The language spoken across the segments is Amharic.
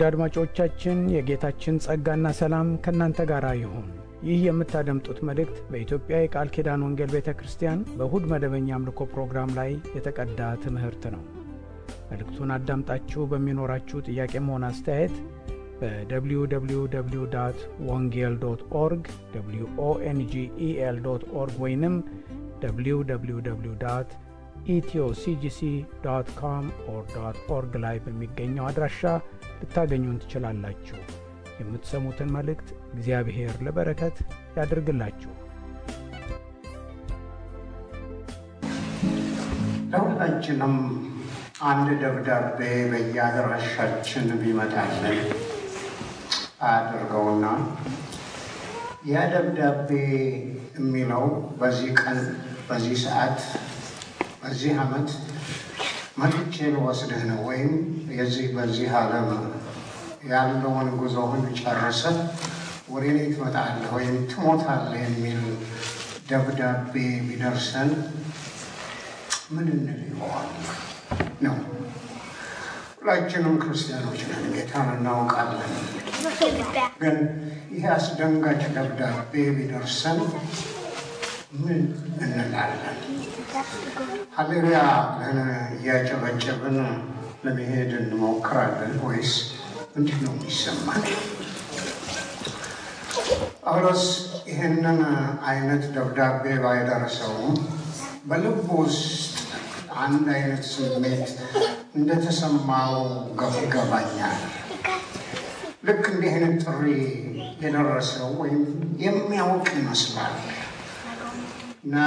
ውድ አድማጮቻችን የጌታችን ጸጋና ሰላም ከእናንተ ጋር ይሁን። ይህ የምታደምጡት መልእክት በኢትዮጵያ የቃል ኪዳን ወንጌል ቤተ ክርስቲያን በእሁድ መደበኛ አምልኮ ፕሮግራም ላይ የተቀዳ ትምህርት ነው። መልእክቱን አዳምጣችሁ በሚኖራችሁ ጥያቄም ሆነ አስተያየት በ www ወንጌል dot org ወንጌል dot org ወይንም www EthioCGC ዶት ላይ በሚገኘው አድራሻ ልታገኙን ትችላላችሁ። የምትሰሙትን መልእክት እግዚአብሔር ለበረከት ያድርግላችሁ። ለሁላችንም አንድ ደብዳቤ በየአድራሻችን ቢመጣልን አያድርገውና ያ ደብዳቤ የሚለው በዚህ ቀን፣ በዚህ ሰዓት፣ በዚህ ዓመት መጥቼ ልወስድህ ነው ወይም የዚህ በዚህ ዓለም ያለውን ጉዞህን ጨርሰህ ወደ እኔ ትመጣለህ ወይም ትሞታለህ የሚል ደብዳቤ ቢደርሰን ምን እንል ይሆን ነው? ሁላችንም ክርስቲያኖች ነን፣ ጌታን እናውቃለን። ግን ይህ አስደንጋጭ ደብዳቤ ቢደርሰን ምን እንላለን? ሀሌሉያ ብለን እያጨበጨብን ለመሄድ እንሞክራለን ወይስ እንዲህ ነው የሚሰማን? ጳውሎስ ይህንን አይነት ደብዳቤ ባይደርሰውም በልቡ ውስጥ አንድ አይነት ስሜት እንደተሰማው ገባኛል። ልክ እንዲህ አይነት ጥሪ የደረሰው ወይም የሚያውቅ ይመስላል እና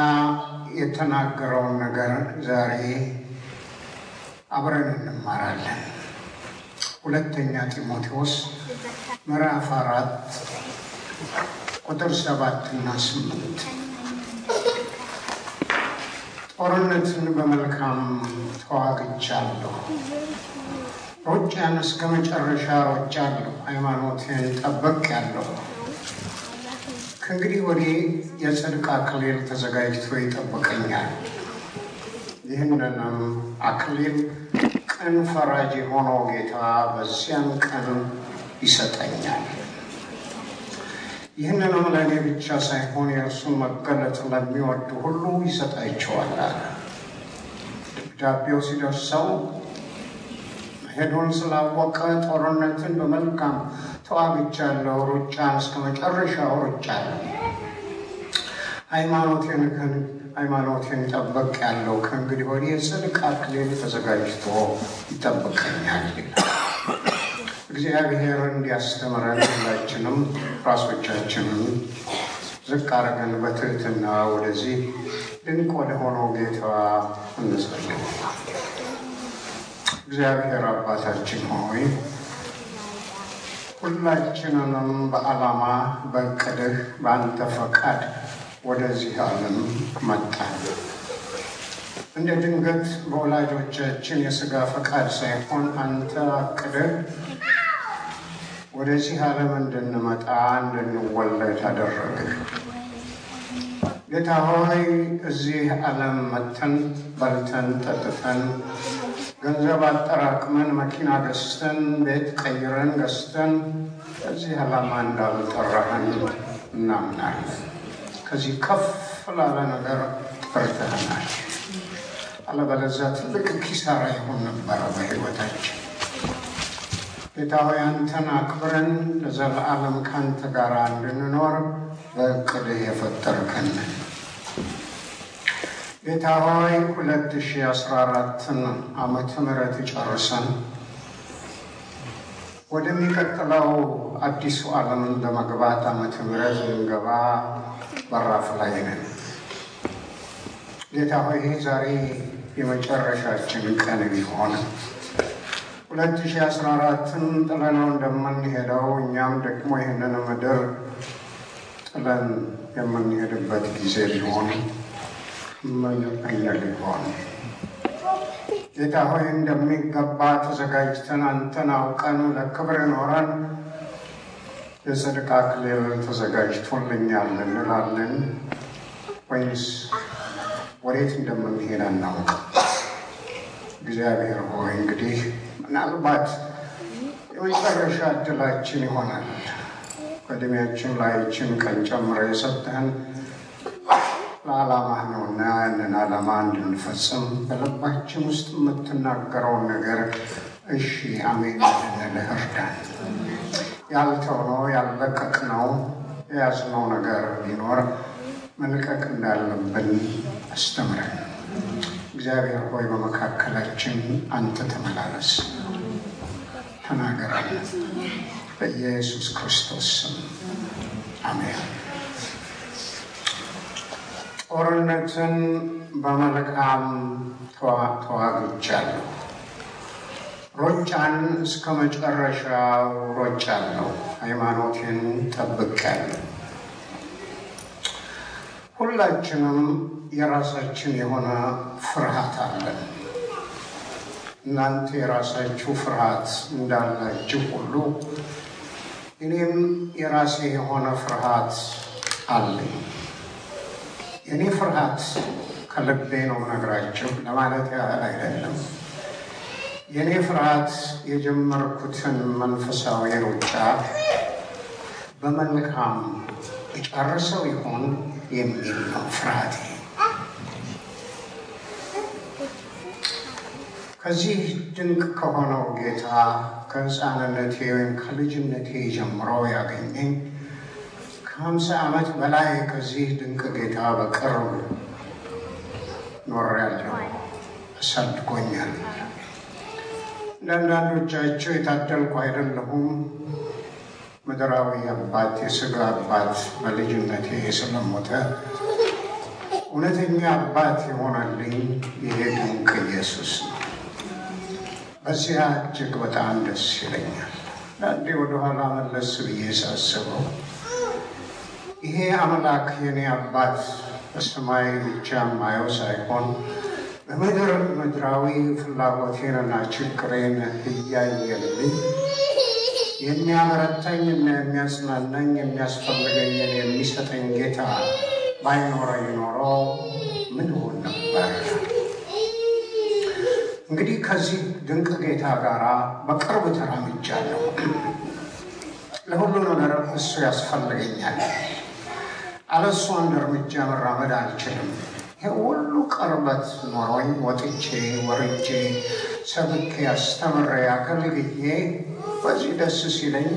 የተናገረውን ነገር ዛሬ አብረን እንማራለን። ሁለተኛ ጢሞቴዎስ ምዕራፍ አራት ቁጥር ሰባት እና ስምንት ጦርነትን በመልካም ተዋግቻለሁ፣ ሩጫን እስከ መጨረሻ ሮጫለሁ፣ ሃይማኖቴን ጠብቄአለሁ። ከእንግዲህ ወዲህ የጽድቅ አክሊል ተዘጋጅቶ ይጠብቀኛል። ይህንንም አክሊል ቅን ፈራጅ የሆነው ጌታ በዚያን ቀን ይሰጠኛል። ይህንንም ለእኔ ብቻ ሳይሆን የእርሱን መገለጥ ለሚወዱ ሁሉ ይሰጣቸዋል ደብዳቤው ሲደርሰው መሄዱን ስላወቀ ጦርነትን በመልካም ተዋግቻለሁ፣ ሩጫን እስከ መጨረሻው ሩጫለሁ፣ ሃይማኖቴን ሃይማኖቴን ጠብቄአለሁ፣ ከእንግዲህ ወዲህ የጽድቅ አክሊል ተዘጋጅቶ ይጠብቀኛል። እግዚአብሔር እንዲያስተምረን ሁላችንም ራሶቻችንን ዝቅ አድርገን በትህትና ወደዚህ ድንቅ ወደ ሆነው ጌታ እንጸልይ። እግዚአብሔር አባታችን ሆይ ሁላችንንም በዓላማ በእቅድህ በአንተ ፈቃድ ወደዚህ ዓለም መጣን። እንደ ድንገት በወላጆቻችን የሥጋ ፈቃድ ሳይሆን አንተ አቅደህ ወደዚህ ዓለም እንድንመጣ እንድንወለድ አደረግህ። ጌታ ሆይ እዚህ ዓለም መተን በልተን ጠጥተን ገንዘብ አጠራቅመን መኪና ገዝተን ቤት ቀይረን ገዝተን እዚህ ዓላማ እንዳልጠራህን እናምናለን። ከዚህ ከፍ ላለ ነገር ጠርተህናል። አለበለዚያ ትልቅ ኪሳራ ይሆን ነበረ በሕይወታችን። ጌታ ሆይ አንተን አክብረን ለዘለዓለም ከአንተ ጋር እንድንኖር በእቅድህ የፈጠርከን ጌታ ሆይ ሁለት ሺህ አስራ አራትን ዓመተ ምሕረት ጨርሰን ወደሚቀጥለው አዲሱ ዓለምን ለመግባት ዓመተ ምሕረት ልንገባ በራፍ ላይ ነን። ጌታ ሆይ ዛሬ የመጨረሻችን ቀን ቢሆን ሁለት ሺህ አስራ አራትን ጥለነው እንደምንሄደው እኛም ደግሞ ይህንን ምድር ጥለን የምንሄድበት ጊዜ ሊሆን ሊሆን ጌታ ሆይ እንደሚገባ ተዘጋጅተን አንተን አውቀን ለክብር ኖረን የጽድቅ አክሊል ተዘጋጅቶልኛል እንላለን ወይስ ወዴት እንደምንሄድ አናውቅ? እግዚአብሔር ሆይ እንግዲህ ምናልባት የመጨረሻ እድላችን ይሆናል። በእድሜያችን ላይ ይችን ቀን ጨምረ የሰጠህን ለዓላማህ ነውና ያንን ዓላማ እንድንፈጽም በልባችን ውስጥ የምትናገረውን ነገር እሺ አሜን እንድንልህ እርዳን። ያልተውነው ያልለቀቅነው የያዝነው ነገር ቢኖር መልቀቅ እንዳለብን አስተምረን። እግዚአብሔር ሆይ በመካከላችን አንተ ተመላለስ፣ ተናገረን። በኢየሱስ ክርስቶስ ስም አሜን። ጦርነትን በመልካም ተዋግቻለሁ፣ ሮጫን እስከ መጨረሻው ሮጫለሁ፣ ሃይማኖቴን ጠብቄያለሁ። ሁላችንም የራሳችን የሆነ ፍርሃት አለን። እናንተ የራሳችሁ ፍርሃት እንዳላችሁ ሁሉ እኔም የራሴ የሆነ ፍርሃት አለኝ። የእኔ ፍርሃት ከልቤ ነው ነግራችሁ ለማለት ያህል አይደለም። የእኔ ፍርሃት የጀመርኩትን መንፈሳዊ ሩጫ በመልካም የጨርሰው ይሆን የሚል ነው ፍርሃቴ። ከዚህ ድንቅ ከሆነው ጌታ ከሕፃንነቴ ወይም ከልጅነቴ ጀምሮ ያገኘኝ ከሀምሳ ዓመት በላይ ከዚህ ድንቅ ጌታ በቅርብ ኖሬያለሁ፣ አሳድጎኛል። ለአንዳንዶቻቸው የታደልኩ አይደለሁም። ምድራዊ አባት የሥጋ አባት በልጅነቴ ስለሞተ እውነተኛ አባት የሆነልኝ ይሄ ድንቅ ኢየሱስ ነው። በዚያ እጅግ በጣም ደስ ይለኛል። አንዴ ወደኋላ መለስ ብዬ ሳስበው ይሄ አምላክ የኔ አባት በሰማይ ብቻ ማየው ሳይሆን በምድር ምድራዊ ፍላጎቴንና ችግሬን እያየልኝ የሚያበረታኝና የሚያጽናናኝ የሚያስፈልገኝን የሚሰጠኝ ጌታ ባይኖረኝ ኖሮ ምን ሆን ነበር? እንግዲህ ከዚህ ድንቅ ጌታ ጋር በቅርብ ተራምጃለሁ። ለሁሉ ነገር እሱ ያስፈልገኛል። አለሱ እርምጃ መራመድ አልችልም። ይህ ሁሉ ቅርበት ኖሮኝ ወጥቼ ወርጄ ሰብኬ አስተምሬ አገልግዬ በዚህ ደስ ሲለኝ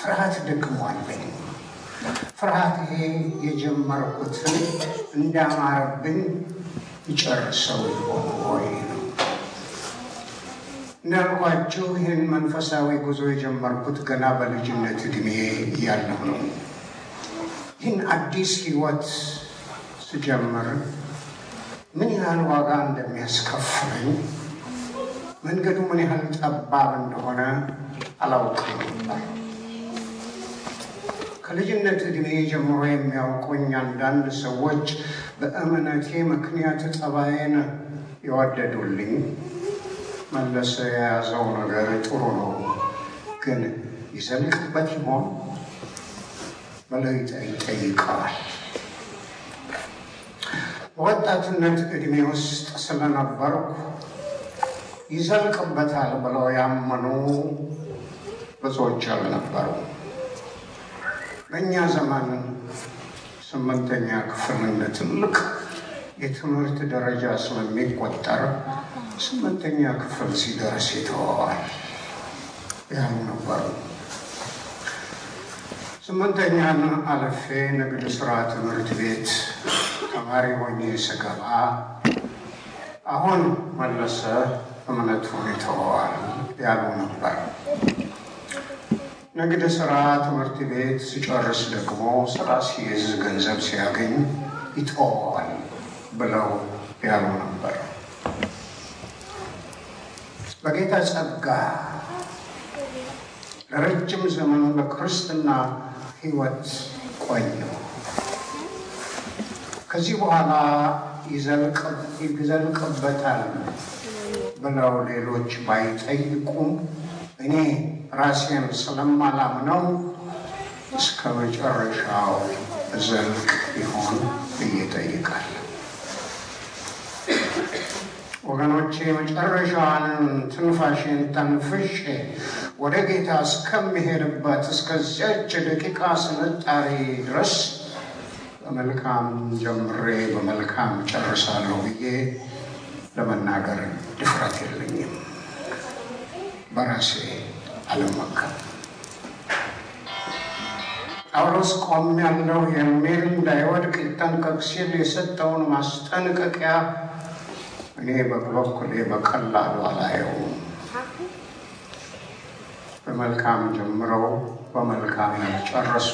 ፍርሃት ደክሟለኝ። ፍርሃት ይሄ የጀመርኩትን እንዳማረብኝ ይጨርሰው ይሆን ወይ ነው። እንዳልኳችሁ ይህን መንፈሳዊ ጉዞ የጀመርኩት ገና በልጅነት ዕድሜ እያለሁ ነው። ይህን አዲስ ሕይወት ስጀምር ምን ያህል ዋጋ እንደሚያስከፍለኝ መንገዱ ምን ያህል ጠባብ እንደሆነ አላውቅም ነበር። ከልጅነት ዕድሜ ጀምሮ የሚያውቁኝ አንዳንድ ሰዎች በእምነቴ ምክንያት ጠባዬን የወደዱልኝ መለሰ የያዘው ነገር ጥሩ ነው፣ ግን ይዘልቅበት ይሆን ብለው ይጠይቀዋል። በወጣትነት ዕድሜ ውስጥ ስለነበርኩ ይዘልቅበታል ብለው ያመኑ ብዙዎች አልነበሩ። በእኛ ዘመን ስምንተኛ ክፍል ትልቅ የትምህርት ደረጃ ስለሚቆጠር ስምንተኛ ክፍል ሲደርስ ይተወዋል ያሉ ነበሩ። ስምንተኛን አልፌ ንግድ ስራ ትምህርት ቤት ተማሪ ሆኜ ስገባ አሁን መለሰ እምነቱን ይተወዋል ያሉ ነበር። ንግድ ስራ ትምህርት ቤት ሲጨርስ ደግሞ ስራ ሲይዝ ገንዘብ ሲያገኝ ይተወዋል ብለው ያሉ ነበር። በጌታ ጸጋ ለረጅም ዘመን በክርስትና ሕይወት ቆየው። ከዚህ በኋላ ይዘልቅበታል ብለው ሌሎች ባይጠይቁም እኔ ራሴን ስለማላምነው እስከ መጨረሻው ዘልቅ ይሆን እጠይቃለሁ። ወገኖቼ መጨረሻዋን ትንፋሽን ተንፍሼ ወደ ጌታ እስከሚሄድበት እስከዚያች ደቂቃ ስንጣሪ ድረስ በመልካም ጀምሬ በመልካም ጨርሳለሁ ብዬ ለመናገር ድፍረት የለኝም። በራሴ አልመካም። ጳውሎስ ቆሜያለሁ የሚል እንዳይወድቅ ይጠንቀቅ ሲል የሰጠውን ማስጠንቀቂያ እኔ በበኩሌ በቀላሉ አላየውም። በመልካም ጀምረው በመልካም ያልጨረሱ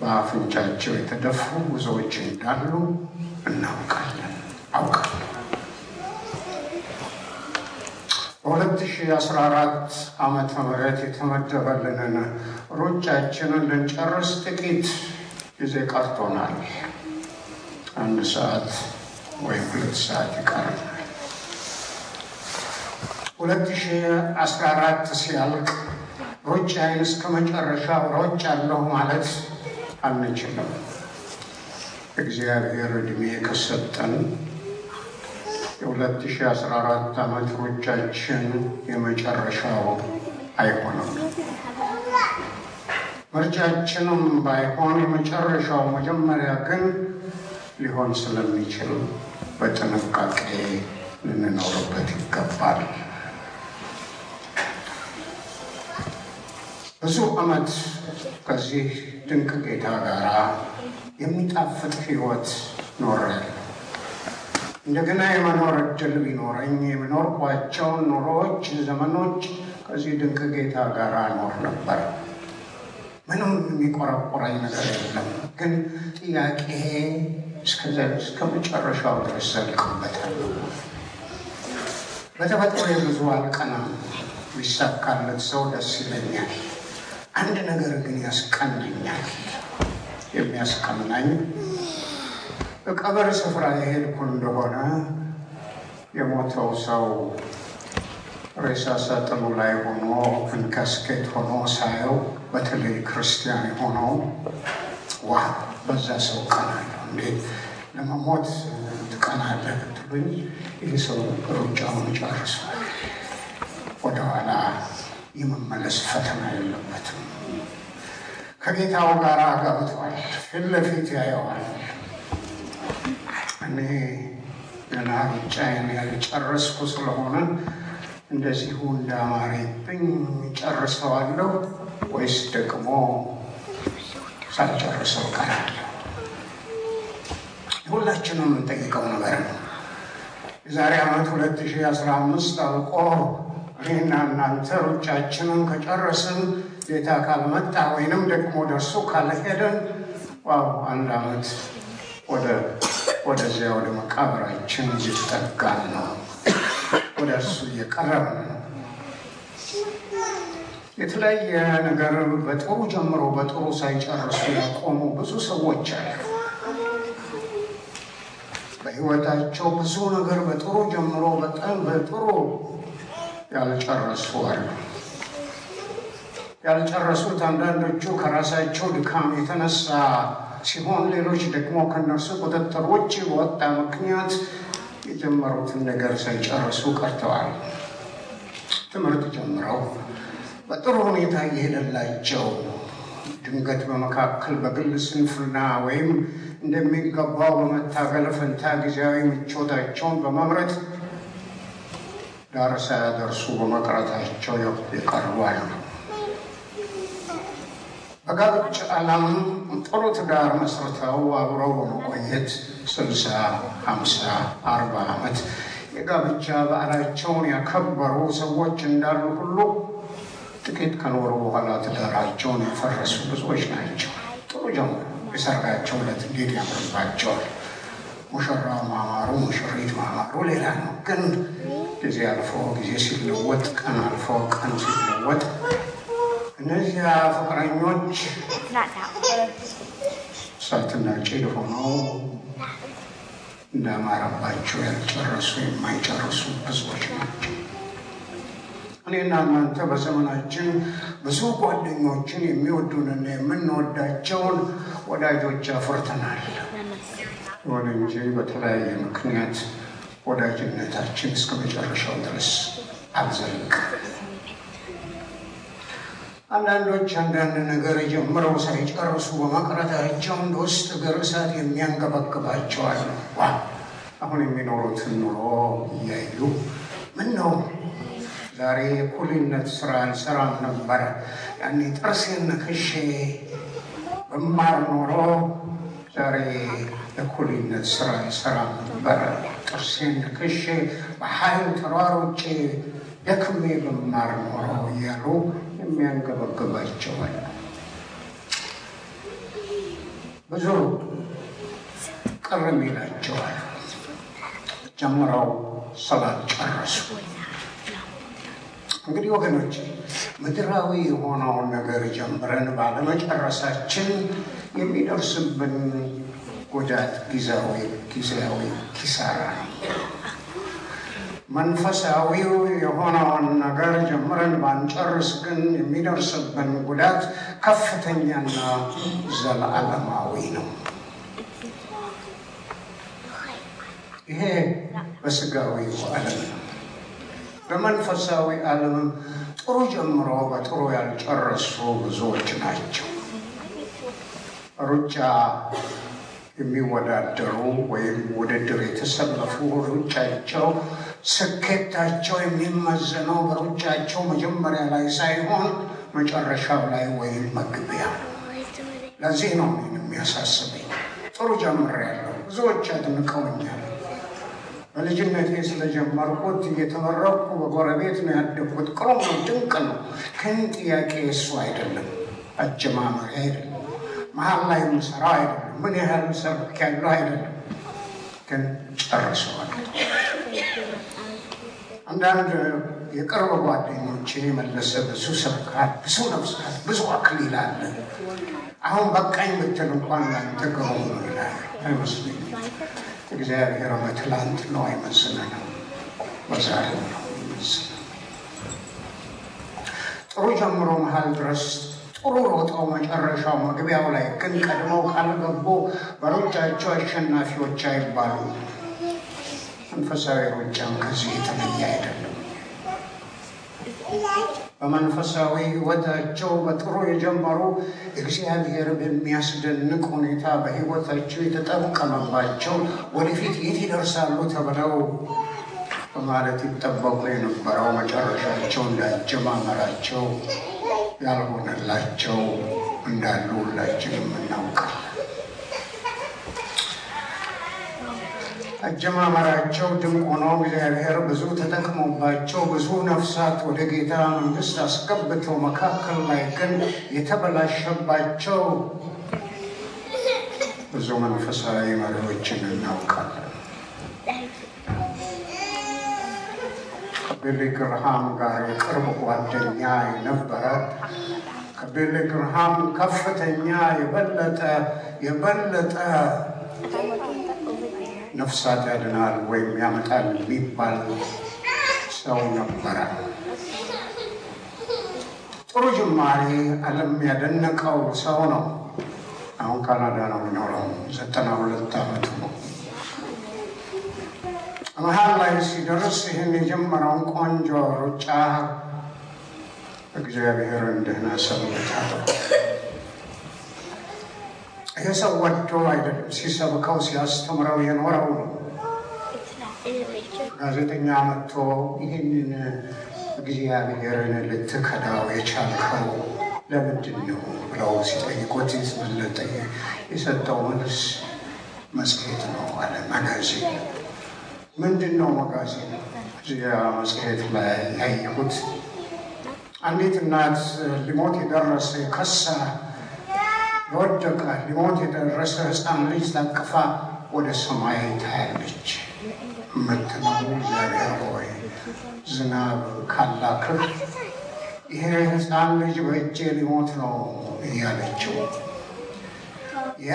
በአፍንጫቸው የተደፉ ብዙዎች እንዳሉ እናውቃለን አውቃለሁ። በ2014 ዓመተ ምህረት የተመደበልንን ሩጫችንን ልንጨርስ ጥቂት ጊዜ ቀርቶናል። አንድ ሰዓት ወይም ሁለት ሰዓት ይቀርናል። 2014 ሲያልቅ ሩጫዬን እስከ መጨረሻው ሮጫለሁ ማለት አንችልም። እግዚአብሔር ዕድሜ ከሰጠን የ2014 ዓመት ሩጫችን የመጨረሻው አይሆንም። ምርጫችንም ባይሆን የመጨረሻው መጀመሪያ ግን ሊሆን ስለሚችል በጥንቃቄ ልንኖርበት ይገባል። ብዙ ዓመት ከዚህ ድንቅ ጌታ ጋር የሚጣፍጥ ሕይወት ኖሬያለሁ። እንደገና የመኖር እድል ቢኖረኝ የሚኖርኳቸውን ኑሮዎች፣ ዘመኖች ከዚህ ድንቅ ጌታ ጋር እኖር ነበር። ምንም የሚቆረቆረኝ ነገር የለም። ግን ጥያቄ እስከ መጨረሻው ድረስ ዘልቅበታለሁ። በተፈጥሮ ብዙ አልቀናም። ቢሳካለት ሰው ደስ ይለኛል። አንድ ነገር ግን ያስቀናኛል። የሚያስቀናኝ በቀብር ስፍራ የሄድኩ እንደሆነ የሞተው ሰው ሬሳ ሳጥኑ ላይ ሆኖ እንከስኬት ሆኖ ሳየው፣ በተለይ ክርስቲያን የሆነው ዋ በዛ ሰው ቀናለሁ። እንዴት ለመሞት ትቀናለህ ብትሉኝ፣ ይህ ሰው ሩጫውን ጨርሷል። ወደኋላ የመመለስ ፈተና የለበትም። ከጌታው ጋር ገብቷል። ፊት ለፊት ያየዋል። እኔ ገና ሩጫዬን ያልጨረስኩ ስለሆነ እንደዚሁ እንዳማረብኝ ጨርሰዋለሁ ወይስ ደግሞ ሳልጨርሰው ቀራለሁ? ሁላችንም የምንጠይቀው ነገር ነው። የዛሬ ዓመት 2015 አልቆ እኔና እናንተ ሩጫችንን ከጨረስን ጌታ ካልመጣ ወይንም ደግሞ ደርሶ ካልሄደን ዋው አንድ ዓመት ወደዚያ ወደ መቃብራችን እየተጠጋን ነው። ወደ እርሱ እየቀረብን ነው። የተለያየ ነገር በጥሩ ጀምሮ በጥሩ ሳይጨርሱ ያቆሙ ብዙ ሰዎች አሉ። በሕይወታቸው ብዙ ነገር በጥሩ ጀምሮ በጣም በጥሩ ያልጨረሱ አሉ። ያልጨረሱት አንዳንዶቹ ከራሳቸው ድካም የተነሳ ሲሆን፣ ሌሎች ደግሞ ከነርሱ ቁጥጥር ውጭ በወጣ ምክንያት የጀመሩትን ነገር ሳይጨርሱ ቀርተዋል። ትምህርት ጀምረው በጥሩ ሁኔታ እየሄደላቸው ድንገት በመካከል በግል ስንፍና ወይም እንደሚገባው በመታገል ፈንታ ጊዜያዊ ምቾታቸውን በመምረጥ ዳር ሳያደርሱ በመቅረታቸው አሉ። በጋብቻ ዓለም ጥሩ ትዳር መስርተው አብረው በመቆየት ስልሳ ሀምሳ አርባ ዓመት የጋብቻ በዓላቸውን ያከበሩ ሰዎች እንዳሉ ሁሉ ጥቂት ከኖሩ በኋላ ትዳራቸውን ያፈረሱ ብዙዎች ናቸው። ጥሩ ጀምሮ የሰርጋቸው ዕለት እንዴት ያምርባቸዋል! ሙሽራው ማማሩ፣ ሙሽሪት ማማሩ ሌላ ነው። ግን ጊዜ አልፎ ጊዜ ሲለወጥ፣ ቀን አልፎ ቀን ሲለወጥ እነዚያ ፍቅረኞች እሳትና ጭድ ሆነው እንዳማረባቸው ያልጨረሱ የማይጨርሱ ብዙዎች ናቸው። እኔና እናንተ በዘመናችን ብዙ ጓደኞችን የሚወዱንና የምንወዳቸውን ወዳጆች አፍርተናል። ይሁን እንጂ በተለያየ ምክንያት ወዳጅነታችን እስከ መጨረሻው ድረስ አልዘለቀም። አንዳንዶች አንዳንድ ነገር ጀምረው ሳይጨርሱ በመቅረታቸው እንደ ውስጥ እግር እሳት ዋ አሁን የሚኖሩትን ኑሮ እያዩ ምን ነው? ዛሬ የእኩልነት ስራ አልሰራም ነበረ፣ ያኔ ጥርሴን ነክሼ በማር ኖሮ ዛሬ የእኩልነት ስራ አልሰራም ነበረ፣ ጥርሴን ነክሼ በኃይል ተሯሩጬ ደክሜ በማር ኖሮ እያሉ የሚያንገበግባቸዋል። ብዙ ቅርም ይላቸዋል ጀምረው ስላልጨረሱ። እንግዲህ ወገኖች ምድራዊ የሆነውን ነገር ጀምረን ባለመጨረሳችን የሚደርስብን ጉዳት ጊዜያዊ ጊዜያዊ ኪሳራ ነው። መንፈሳዊው የሆነውን ነገር ጀምረን ባንጨርስ ግን የሚደርስብን ጉዳት ከፍተኛና ዘለዓለማዊ ነው። ይሄ በስጋዊው ዓለም ነው። በመንፈሳዊ ዓለምም ጥሩ ጀምሮ በጥሩ ያልጨረሱ ብዙዎች ናቸው። ሩጫ የሚወዳደሩ ወይም ውድድር የተሰለፉ ሩጫቸው ስኬታቸው የሚመዘነው በሩጫቸው መጀመሪያ ላይ ሳይሆን መጨረሻው ላይ ወይም መግቢያ። ለዚህ ነው እኔን የሚያሳስበኝ። ጥሩ ጀምሬያለሁ፣ ብዙዎች አድንቀውኛል። በልጅነቴ ስለጀመርኩት እየተመረኩ በጎረቤት ነው ያደግኩት። ቅሩም ነው፣ ድንቅ ነው። ግን ጥያቄ እሱ አይደለም፣ አጀማመሪ አይደለም፣ መሀል ላይ የምሰራው አይደለም፣ ምን ያህል ሰርክ ያለው አይደለም፣ ግን ጨርሰዋል። አንዳንድ የቅርብ ጓደኞቼ መለሰ ብዙ ሰብካል፣ ብዙ ነፍሳት፣ ብዙ አክሊል አለ። አሁን በቃኝ ብትል እንኳን ላንተ ግሩም ነው ይላል። አይመስለኝም። እግዚአብሔር በትላንት ነው አይመስለንም፣ በዛሬው ነው ይመስለን። ጥሩ ጀምሮ መሀል ድረስ ጥሩ ሮጠው መጨረሻው መግቢያው ላይ ግን ቀድመው ካልገቡ በሩጫቸው አሸናፊዎች አይባሉ። መንፈሳዊ ሩጫም ከዚህ የተለየ አይደለም። በመንፈሳዊ ሕይወታቸው በጥሩ የጀመሩ እግዚአብሔር በሚያስደንቅ ሁኔታ በሕይወታቸው የተጠቀመባቸው ወደፊት የት ይደርሳሉ ተብለው በማለት ይጠበቁ የነበረው መጨረሻቸው እንዳጀማመራቸው ያልሆነላቸው እንዳሉ ሁላችንም እናውቃለን። አጀማመራቸው ድንቅ ሆኖ እግዚአብሔር ብዙ ተጠቅሞባቸው ብዙ ነፍሳት ወደ ጌታ መንግሥት አስገብተው መካከል ላይ ግን የተበላሸባቸው ብዙ መንፈሳዊ መሪዎችን እናውቃለን። ከቢሊ ግርሃም ጋር የቅርብ ጓደኛ የነበረ ከቢሊ ግርሃም ከፍተኛ የበለጠ የበለጠ ነፍሳት ያድናል ወይም ያመጣል የሚባል ሰው ነበረ። ጥሩ ጅማሬ ዓለም ያደነቀው ሰው ነው። አሁን ካናዳ ነው የሚኖረው። ዘጠና ሁለት ዓመቱ ነው። መሀል ላይ ሲደርስ ይህን የጀመረውን ቆንጆ ሩጫ እግዚአብሔር እንደህና ሰውታል። ይህ ሰው ወዶ አይደለም ሲሰብከው ሲያስተምረው የኖረው ነው። ጋዜጠኛ መጥቶ ይህንን እግዚአብሔርን ልትከዳው የቻልከው ለምንድን ነው ብለው ሲጠይቁት የተመለጠ የሰጠው መልስ መጽሔት ነው አለ። መጋዚን ምንድን ነው? እዚያ መጽሔት ላይ አንዲት እናት ሊሞት የደረሰ ከሳ የወደቀ ሊሞት የደረሰ ሕፃን ልጅ ታቅፋ ወደ ሰማይ ታያለች። የምትለው እግዚአብሔር ሆይ ዝናብ ካላክህ ይሄ ሕፃን ልጅ በእጄ ሊሞት ነው እያለችው ያ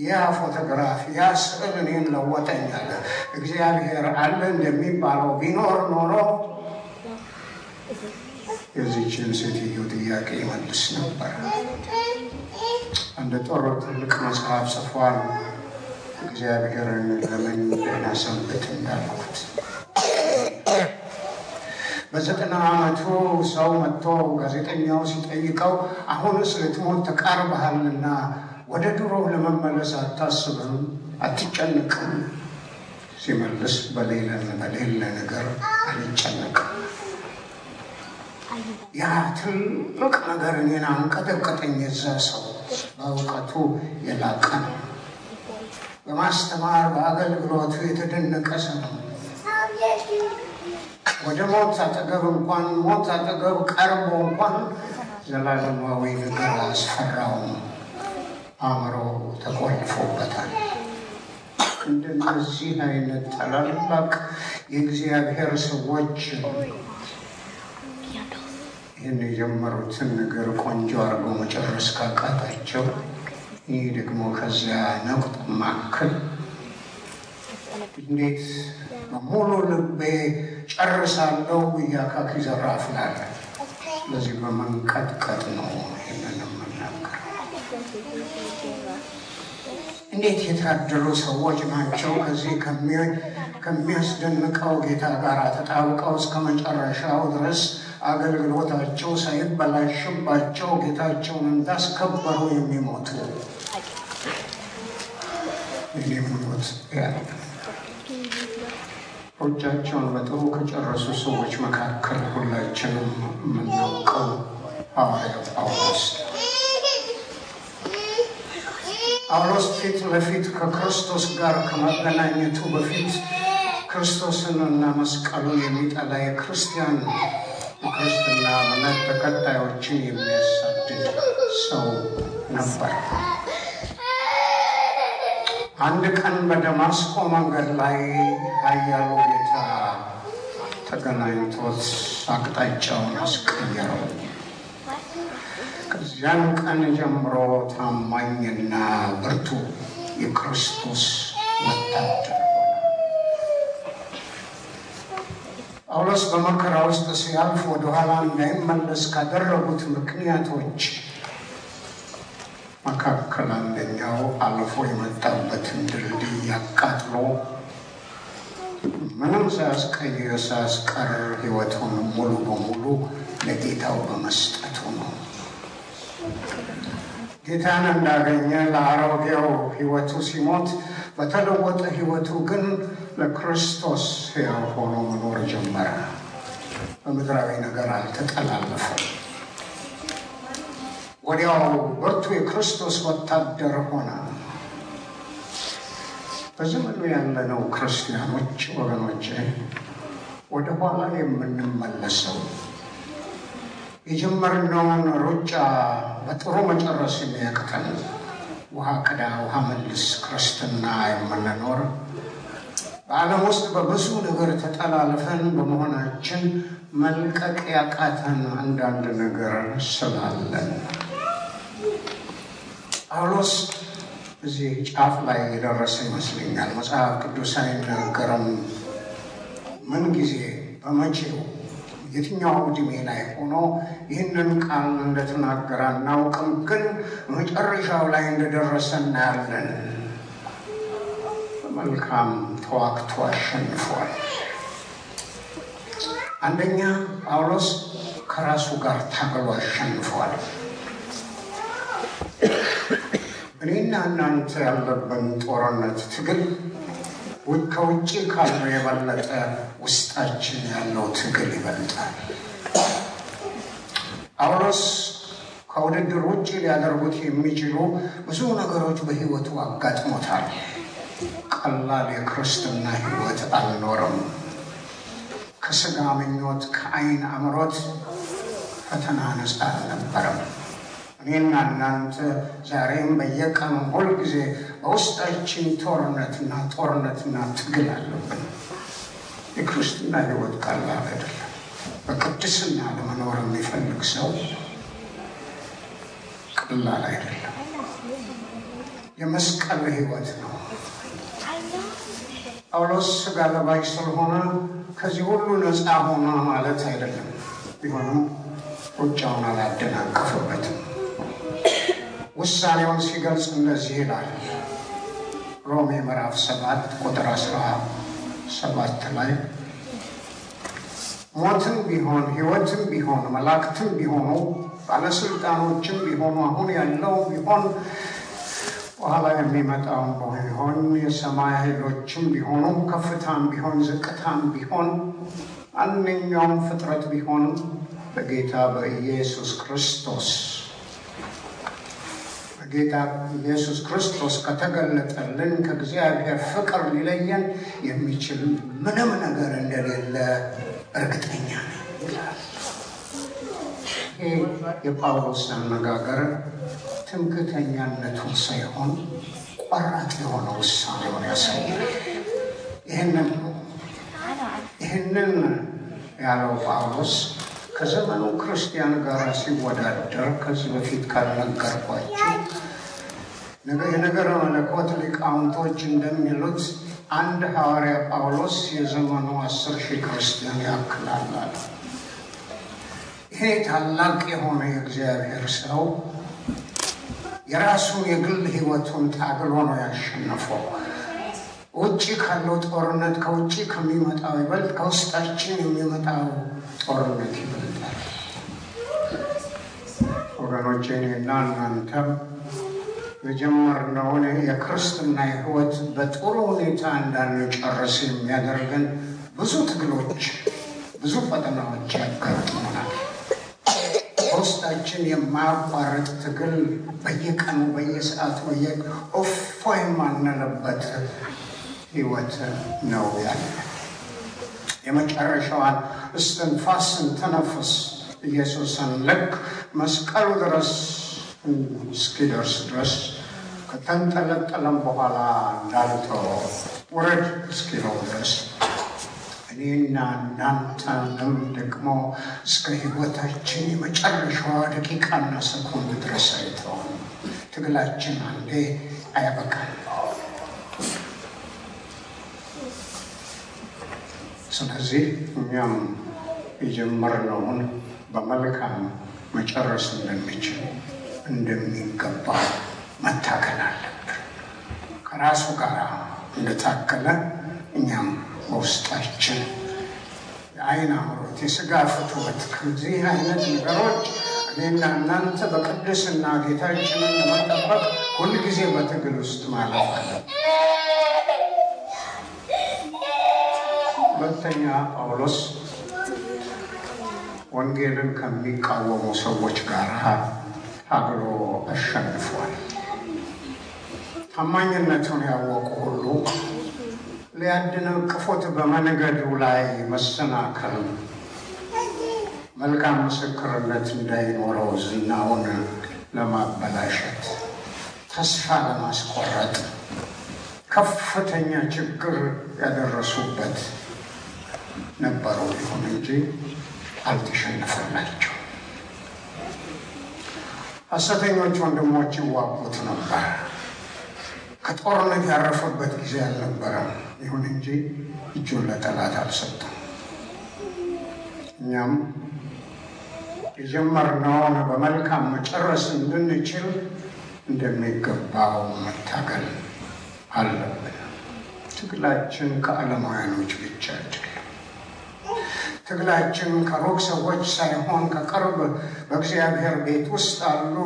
ያ ፎቶግራፍ ያ ስዕል እኔን ለወጠኛል። እግዚአብሔር አለ እንደሚባለው ቢኖር ኖሮ የዚችን ሴትዮ ጥያቄ ይመልስ ነበር። አንድ ጦር ትልቅ መጽሐፍ ጽፏል። እግዚአብሔርን ለምን ደህና ሰንብት እንዳልኩት በዘጠና ዓመቱ ሰው መጥቶ ጋዜጠኛው ሲጠይቀው አሁንስ ልትሞት ተቃርበሃልና ወደ ድሮ ለመመለስ አታስብም፣ አትጨንቅም ሲመልስ በሌለን በሌለ ነገር አልጨነቅም። ያ ትልቅ ነገር እኔን አንቀጠቀጠኝ። የዛ ሰው በእውቀቱ የላቀ ነው። በማስተማር በአገልግሎቱ የተደነቀ ሰው ነው። ወደ ሞት አጠገብ እንኳን ሞት አጠገብ ቀርቦ እንኳን ዘላለማዊ ነገር አስፈራውም። አእምሮ ተቆልፎበታል። እንደነዚህ አይነት ታላላቅ የእግዚአብሔር ሰዎች ይህን የጀመሩትን ነገር ቆንጆ አድርገው መጨረስ ካቃታቸው ይህ ደግሞ ከዚያ ነቁጥ ማክል እንዴት በሙሉ ልቤ ጨርሳለሁ እያካክ ይዘራፍላል። ስለዚህ በመንቀጥቀጥ ነው ይህንን የምናገር። እንዴት የታደሉ ሰዎች ናቸው! ከዚህ ከሚያስደንቀው ጌታ ጋር ተጣብቀው እስከ መጨረሻው ድረስ አገልግሎታቸው ሳይበላሽባቸው ጌታቸውን እንዳስከበሩ የሚሞቱ ያለ ሩጫቸውን በጥሩ ከጨረሱ ሰዎች መካከል ሁላችንም የምናውቀው ሐዋርያው ጳውሎስ ጳውሎስ ፊት ለፊት ከክርስቶስ ጋር ከመገናኘቱ በፊት ክርስቶስን እና መስቀሉን የሚጠላ የክርስቲያን የክርስትና እምነት ተከታዮችን የሚያሳድድ ሰው ነበር። አንድ ቀን በደማስቆ መንገድ ላይ ኃያሉ ጌታ ተገናኝቶት አቅጣጫውን አስቀየረው። ከዚያን ቀን ጀምሮ ታማኝና ብርቱ የክርስቶስ ወታደር ጳውሎስ በመከራ ውስጥ ሲያልፍ ወደኋላ እንዳይመለስ ካደረጉት ምክንያቶች መካከል አንደኛው አልፎ የመጣበትን ድልድይ አቃጥሎ ምንም ሳያስቀይር ሳያስቀር ሕይወቱን ሙሉ በሙሉ ለጌታው በመስጠቱ ነው። ጌታን እንዳገኘ ለአሮጌው ሕይወቱ ሲሞት፣ በተለወጠ ሕይወቱ ግን ለክርስቶስ ሕያው ሆኖ መኖር ጀመረ። በምድራዊ ነገር አልተጠላለፈም። ወዲያው ብርቱ የክርስቶስ ወታደር ሆነ። በዘመኑ ያለነው ክርስቲያኖች ወገኖች ወደ ኋላ የምንመለሰው የጀመርነውን ሩጫ በጥሩ መጨረስ የሚያቅተን ውሃ ቅዳ ውሃ መልስ ክርስትና የምንኖር በዓለም ውስጥ በብዙ ነገር ተጠላልፈን በመሆናችን መልቀቅ ያቃተን አንዳንድ ነገር ስላለን። ጳውሎስ እዚህ ጫፍ ላይ የደረሰ ይመስለኛል። መጽሐፍ ቅዱስ አይናገርም ምን ጊዜ በመቼው የትኛው ዕድሜ ላይ ሆኖ ይህንን ቃል እንደተናገረ አናውቅም፣ ግን መጨረሻው ላይ እንደደረሰ እናያለን። በመልካም ተዋግቶ አሸንፏል። አንደኛ ጳውሎስ ከራሱ ጋር ታግሎ አሸንፏል። እኔና እናንተ ያለብን ጦርነት ትግል ከውጭ ካለው የበለጠ ውስጣችን ያለው ትግል ይበልጣል። ጳውሎስ ከውድድር ውጭ ሊያደርጉት የሚችሉ ብዙ ነገሮች በሕይወቱ አጋጥሞታል። ቀላል የክርስትና ሕይወት አልኖረም። ከሥጋ ምኞት፣ ከዓይን አምሮት ፈተና ነፃ አልነበረም። እኔና እናንተ ዛሬም በየቀኑ ሁልጊዜ በውስጣችን ጦርነትና ጦርነትና ትግል አለብን። የክርስትና ሕይወት ቀላል አይደለም። በቅድስና ለመኖር የሚፈልግ ሰው ቀላል አይደለም። የመስቀል ሕይወት ነው። ጳውሎስ ሥጋ ለባሽ ስለሆነ ከዚህ ሁሉ ነፃ ሆነ ማለት አይደለም። ቢሆንም ሩጫውን አላደናቀፈበትም። ውሳኔውን ሲገልጽ እንደዚህ ይላል። ሮሜ ምዕራፍ ሰባት ቁጥር አስራ ሰባት ላይ ሞትም ቢሆን ሕይወትም ቢሆን መላእክትም ቢሆኑ ባለስልጣኖችም ቢሆኑ አሁን ያለው ቢሆን በኋላ የሚመጣውም ቢሆን የሰማይ ኃይሎችም ቢሆኑ ከፍታም ቢሆን ዝቅታም ቢሆን ማንኛውም ፍጥረት ቢሆን በጌታ በኢየሱስ ክርስቶስ በጌታ ኢየሱስ ክርስቶስ ከተገለጠልን ከእግዚአብሔር ፍቅር ሊለየን የሚችል ምንም ነገር እንደሌለ እርግጠኛ ይላል። ይሄ የጳውሎስ አነጋገር ትምክህተኛነቱን ሳይሆን ቆራጥ የሆነ ውሳኔውን ያሳያል። ይህንን ይህንን ያለው ጳውሎስ ከዘመኑ ክርስቲያን ጋር ሲወዳደር ከዚህ በፊት ካልነገርኳቸው የነገረ መለኮት ሊቃውንቶች እንደሚሉት አንድ ሐዋርያ ጳውሎስ የዘመኑ አስር ሺህ ክርስቲያን ያክላል አለ። ይሄ ታላቅ የሆነ የእግዚአብሔር ሰው የራሱን የግል ሕይወቱን ታግሎ ነው ያሸነፈው። ውጭ ካለው ጦርነት ከውጭ ከሚመጣው ይበልጥ ከውስጣችን የሚመጣው ጦርነት ይበልጣል። ወገኖቼ እኔና እናንተም የጀመርነውን የክርስትና ሕይወት በጥሩ ሁኔታ እንዳንጨርስ የሚያደርገን ብዙ ትግሎች፣ ብዙ ፈተናዎች ያጋጥሙናል። በውስጣችን የማያቋርጥ ትግል በየቀኑ በየሰዓቱ በየኦፎ የማንልበት ህይወት ነው ያለ። የመጨረሻዋን እስትንፋስ ስንተነፍስ ኢየሱስን ልክ መስቀሉ ድረስ እስኪደርስ ድረስ ከተንጠለጠለም በኋላ እንዳልተው ውረድ እስኪለው ድረስ እኔና እናንተንም ደግሞ እስከ ህይወታችን የመጨረሻዋ ደቂቃና ሰኮንድ ድረስ አይተውም። ትግላችን አንዴ አያበቃል። ስለዚህ እኛም የጀመርነውን በመልካም መጨረስ እንደሚችል እንደሚገባ መታገል አለብን። ከራሱ ጋር እንደታከለ እኛም በውስጣችን የአይን አምሮት፣ የስጋ ፍትወት ከዚህ አይነት ነገሮች እኔና እናንተ በቅድስና ጌታችንን ለመጠበቅ ሁልጊዜ በትግል ውስጥ ማለፍ አለ። ሁለተኛ ጳውሎስ ወንጌልን ከሚቃወሙ ሰዎች ጋር ታግሎ አሸንፏል። ታማኝነቱን ያወቁ ሁሉ ሊያደናቅፉት በመንገዱ ላይ መሰናከል መልካም ምስክርነት እንዳይኖረው ዝናውን ለማበላሸት ተስፋ ለማስቆረጥ ከፍተኛ ችግር ያደረሱበት ነበሩ። ይሁን እንጂ አልተሸነፈላቸው። ሐሰተኞች ወንድሞች ይዋጉት ነበር። ከጦርነት ያረፈበት ጊዜ አልነበረም። ይሁን እንጂ እጁን ለጠላት አልሰጠም። እኛም የጀመርነውን በመልካም መጨረስ እንድንችል እንደሚገባው መታገል አለብን። ትግላችን ከዓለማውያኖች ብቻ ትግላችን ከሩቅ ሰዎች ሳይሆን ከቅርብ በእግዚአብሔር ቤት ውስጥ አሉ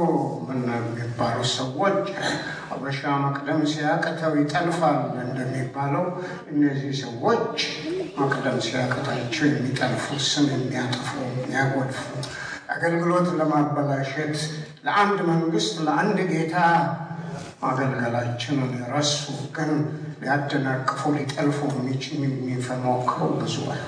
የሚባሉ ሰዎች አበሻ መቅደም ሲያቅተው ይጠልፋል እንደሚባለው እነዚህ ሰዎች መቅደም ሲያቅታቸው የሚጠልፉ፣ ስም የሚያጠፉ፣ የሚያጎድፉ አገልግሎት ለማበላሸት ለአንድ መንግስት፣ ለአንድ ጌታ ማገልገላችንን የረሱ ግን ሊያደናቅፉ ሊጠልፉ የሚሞክሩ ብዙ አሉ።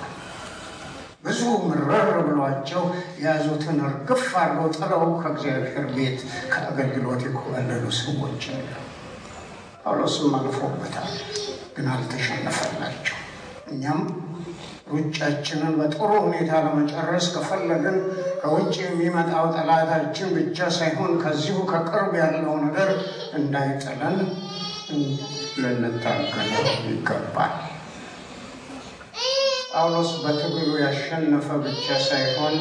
ብዙ ምረር ብሏቸው የያዙትን እርግፍ አድርገው ጥለው ከእግዚአብሔር ቤት ከአገልግሎት የኮበለሉ ሰዎች አሉ። ጳውሎስም አልፎበታል፣ ግን አልተሸነፈላቸው። እኛም ሩጫችንን በጥሩ ሁኔታ ለመጨረስ ከፈለግን ከውጭ የሚመጣው ጠላታችን ብቻ ሳይሆን ከዚሁ ከቅርብ ያለው ነገር እንዳይጥለን ልንታገለው ይገባል። ጳውሎስ በትግሉ ያሸነፈ ብቻ ሳይሆን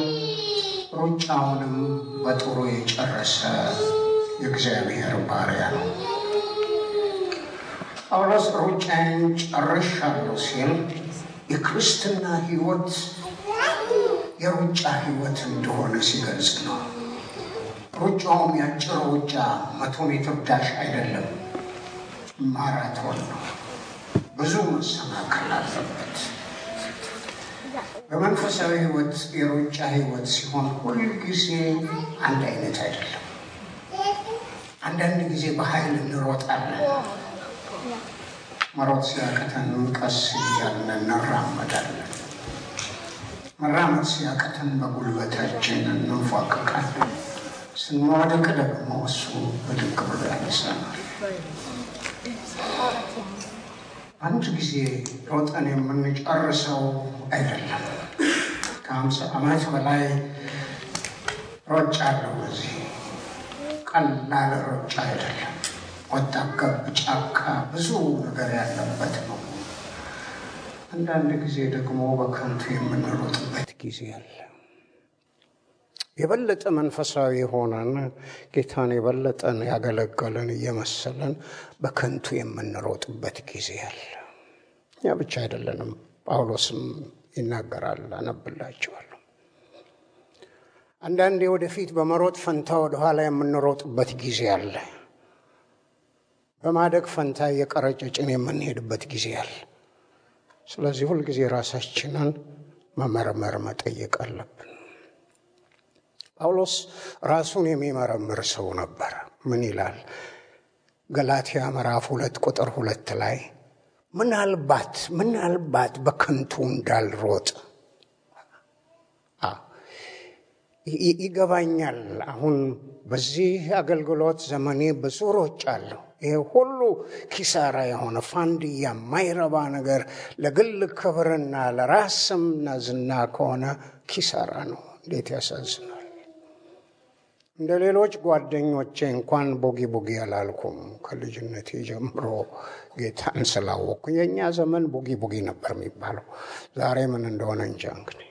ሩጫውንም በጥሩ የጨረሰ የእግዚአብሔር ባሪያ ነው። ጳውሎስ ሩጫዬን ጨርሻለሁ ሲል የክርስትና ሕይወት የሩጫ ህይወት እንደሆነ ሲገልጽ ነው። ሩጫውም ያጭር ሩጫ መቶ ሜትር ዳሽ አይደለም፣ ማራቶን ነው። ብዙ መሰናክል አለበት። በመንፈሳዊ ህይወት የሩጫ ህይወት ሲሆን ሁልጊዜ አንድ አይነት አይደለም። አንዳንድ ጊዜ በኃይል እንሮጣለን። መሮጥ ሲያቅተን ቀስ እያልን እንራመዳለን። መራመድ ሲያቅተን በጉልበታችን እንፏቅቃለን። ስንወድቅ ደግሞ እሱ ብድግ ብሎ ያነሳናል። አንድ ጊዜ ሮጠን የምንጨርሰው አይደለም። ከሀምሳ ዓመት በላይ ሮጫለሁ። በዚህ ቀላል ሮጫ አይደለም። ወጣ ገብ ጫካ ብዙ ነገር ያለበት ነው። አንዳንድ ጊዜ ደግሞ በከንቱ የምንሮጥበት ጊዜ አለ። የበለጠ መንፈሳዊ ሆነን ጌታን የበለጠን ያገለገለን እየመሰለን በከንቱ የምንሮጥበት ጊዜ አለ። ያ ብቻ አይደለንም። ጳውሎስም ይናገራል፣ አነብላችኋለሁ። አንዳንዴ ወደፊት በመሮጥ ፈንታ ወደኋላ የምንሮጥበት ጊዜ አለ። በማደግ ፈንታ እየቀረጨጭን የምንሄድበት ጊዜ አለ። ስለዚህ ሁልጊዜ ራሳችንን መመርመር መጠየቅ አለብን። ጳውሎስ ራሱን የሚመረምር ሰው ነበር። ምን ይላል? ገላትያ ምዕራፍ ሁለት ቁጥር ሁለት ላይ ምናልባት ምናልባት በከንቱ እንዳልሮጥ ይገባኛል። አሁን በዚህ አገልግሎት ዘመኔ ብዙ ሮጫለሁ። ይሄ ሁሉ ኪሳራ የሆነ ፋንድያ የማይረባ ነገር ለግል ክብርና ለራስምና ዝና ከሆነ ኪሳራ ነው። እንዴት ያሳዝናል! እንደ ሌሎች ጓደኞቼ እንኳን ቦጊ ቦጊ አላልኩም። ከልጅነቴ ጀምሮ ጌታን ስላወቅኩ የእኛ ዘመን ቦጊ ቦጊ ነበር የሚባለው። ዛሬ ምን እንደሆነ እንጃ እንግዲህ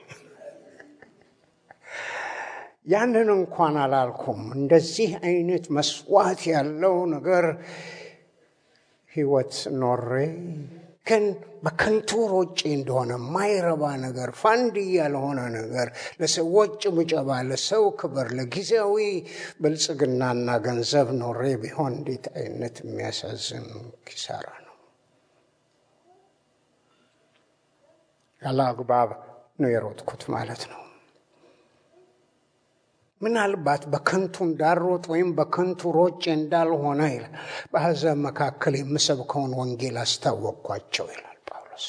ያንን እንኳን አላልኩም። እንደዚህ አይነት መስዋዕት ያለው ነገር ህይወት ኖሬ ግን በከንቱ ሮጬ እንደሆነ ማይረባ ነገር ፋንድያ ያልሆነ ነገር ለሰዎች ጭብጨባ፣ ለሰው ክብር፣ ለጊዜያዊ ብልጽግናና ገንዘብ ኖሬ ቢሆን እንዴት አይነት የሚያሳዝን ኪሳራ ነው። ያለ አግባብ ነው የሮጥኩት ማለት ነው። ምናልባት በከንቱ እንዳልሮጥ ወይም በከንቱ ሮጬ እንዳልሆነ ይላል። በአሕዛብ መካከል የምሰብከውን ወንጌል አስታወቅኳቸው ይላል ጳውሎስ።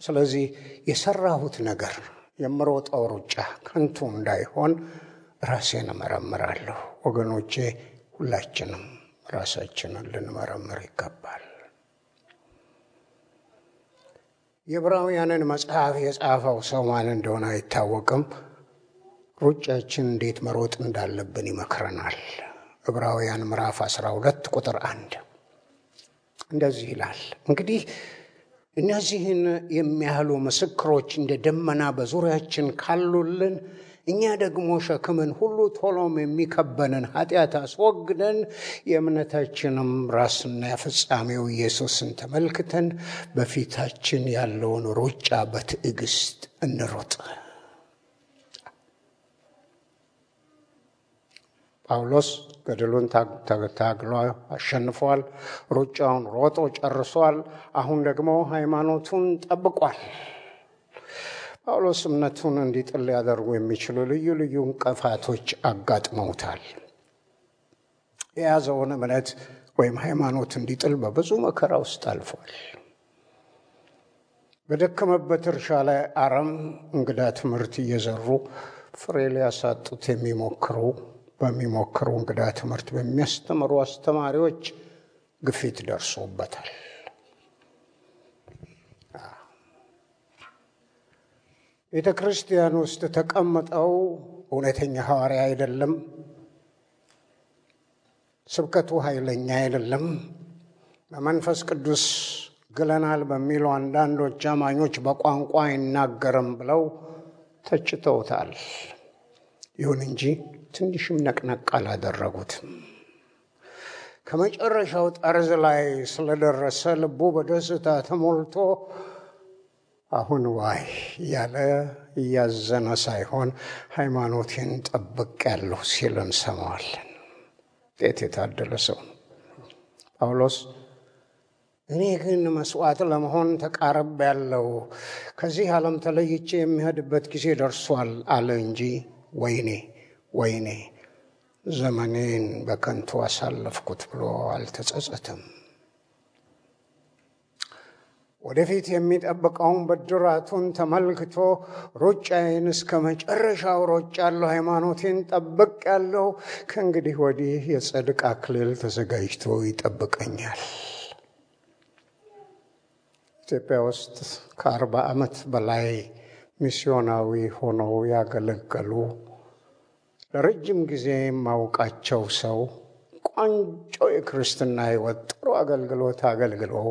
ስለዚህ የሰራሁት ነገር የምሮጠው ሩጫ ከንቱ እንዳይሆን ራሴን እመረምራለሁ። ወገኖቼ፣ ሁላችንም ራሳችንን ልንመረምር ይገባል። የዕብራውያንን መጽሐፍ የጻፈው ሰው ማን እንደሆነ አይታወቅም። ሩጫችን እንዴት መሮጥ እንዳለብን ይመክረናል። ዕብራውያን ምዕራፍ 12 ቁጥር አንድ እንደዚህ ይላል። እንግዲህ እነዚህን የሚያህሉ ምስክሮች እንደ ደመና በዙሪያችን ካሉልን እኛ ደግሞ ሸክምን ሁሉ ቶሎም የሚከበንን ኃጢአት አስወግደን የእምነታችንም ራስና የፍጻሜው ኢየሱስን ተመልክተን በፊታችን ያለውን ሩጫ በትዕግስት እንሮጥ። ጳውሎስ ገድሉን ታግሎ አሸንፏል። ሩጫውን ሮጦ ጨርሷል። አሁን ደግሞ ሃይማኖቱን ጠብቋል። ጳውሎስ እምነቱን እንዲጥል ሊያደርጉ የሚችሉ ልዩ ልዩ እንቅፋቶች አጋጥመውታል። የያዘውን እምነት ወይም ሃይማኖት እንዲጥል በብዙ መከራ ውስጥ አልፏል። በደከመበት እርሻ ላይ አረም፣ እንግዳ ትምህርት እየዘሩ ፍሬ ሊያሳጡት የሚሞክሩ በሚሞክሩ እንግዳ ትምህርት በሚያስተምሩ አስተማሪዎች ግፊት ደርሶበታል። ቤተ ክርስቲያን ውስጥ ተቀምጠው እውነተኛ ሐዋርያ አይደለም፣ ስብከቱ ኃይለኛ አይደለም፣ በመንፈስ ቅዱስ ግለናል በሚሉ አንዳንዶች አማኞች በቋንቋ አይናገርም ብለው ተችተውታል። ይሁን እንጂ ትንሽም ነቅነቅ አላደረጉትም። ከመጨረሻው ጠርዝ ላይ ስለደረሰ ልቡ በደስታ ተሞልቶ አሁን ዋይ እያለ እያዘነ ሳይሆን ሃይማኖቴን ጠብቅ ያለሁ ሲል እንሰማዋለን። ጤት የታደለ ሰው ነው ጳውሎስ። እኔ ግን መስዋዕት ለመሆን ተቃረብ ያለው ከዚህ ዓለም ተለይቼ የሚሄድበት ጊዜ ደርሷል አለ እንጂ ወይኔ ወይኔ ዘመኔን በከንቱ አሳለፍኩት ብሎ አልተጸጸተም። ወደፊት የሚጠብቀውን ብድራቱን ተመልክቶ ሩጫዬን እስከ መጨረሻው ሮጫለሁ፣ ሃይማኖቴን ጠብቅ ያለው ከእንግዲህ ወዲህ የጽድቅ አክሊል ተዘጋጅቶ ይጠብቀኛል። ኢትዮጵያ ውስጥ ከአርባ ዓመት በላይ ሚስዮናዊ ሆነው ያገለገሉ ለረጅም ጊዜ የማውቃቸው ሰው ቆንጆ የክርስትና ሕይወት ጥሩ አገልግሎት አገልግለው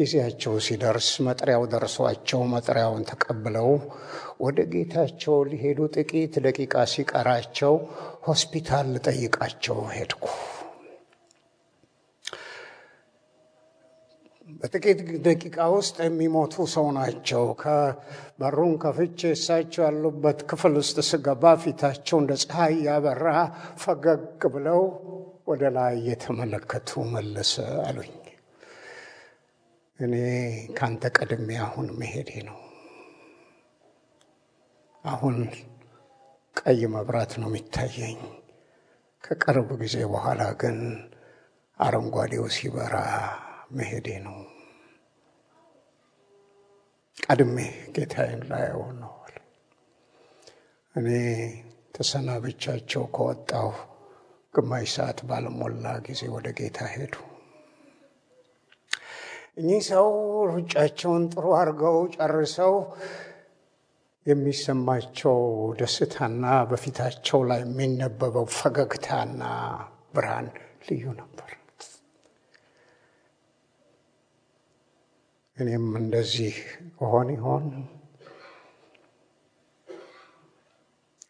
ጊዜያቸው ሲደርስ መጥሪያው ደርሷቸው መጥሪያውን ተቀብለው ወደ ጌታቸው ሊሄዱ ጥቂት ደቂቃ ሲቀራቸው ሆስፒታል ልጠይቃቸው ሄድኩ። በጥቂት ደቂቃ ውስጥ የሚሞቱ ሰው ናቸው። ከበሩን ከፍቼ እሳቸው ያሉበት ክፍል ውስጥ ስገባ ፊታቸው እንደ ፀሐይ ያበራ ፈገግ ብለው ወደ ላይ እየተመለከቱ መለሰ አሉኝ። እኔ ካንተ ቀድሜ አሁን መሄዴ ነው። አሁን ቀይ መብራት ነው የሚታየኝ። ከቅርብ ጊዜ በኋላ ግን አረንጓዴው ሲበራ መሄዴ ነው። ቀድሜ ጌታዬን ላየው ነው። እኔ ተሰናብቻቸው ከወጣሁ ግማሽ ሰዓት ባልሞላ ጊዜ ወደ ጌታ ሄዱ። እኚህ ሰው ሩጫቸውን ጥሩ አድርገው ጨርሰው የሚሰማቸው ደስታና በፊታቸው ላይ የሚነበበው ፈገግታና ብርሃን ልዩ ነበር። እኔም እንደዚህ እሆን ይሆን?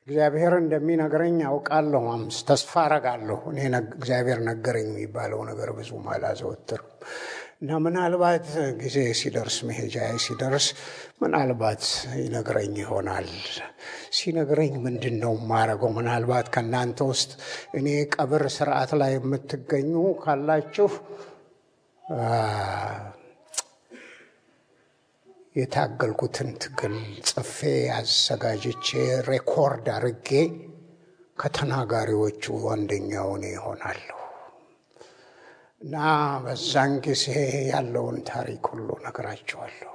እግዚአብሔር እንደሚነግረኝ አውቃለሁ፣ ተስፋ አረጋለሁ። እኔ እግዚአብሔር ነገረኝ የሚባለው ነገር ብዙም አላዘወትርም እና ምናልባት ጊዜ ሲደርስ መሄጃ ሲደርስ ምናልባት ይነግረኝ ይሆናል። ሲነግረኝ ምንድን ነው የማረገው? ምናልባት ከእናንተ ውስጥ እኔ ቀብር ስርዓት ላይ የምትገኙ ካላችሁ የታገልኩትን ትግል ጽፌ አዘጋጅቼ ሬኮርድ አርጌ ከተናጋሪዎቹ አንደኛው እኔ ይሆናለሁ እና በዛን ጊዜ ያለውን ታሪክ ሁሉ ነግራቸዋለሁ።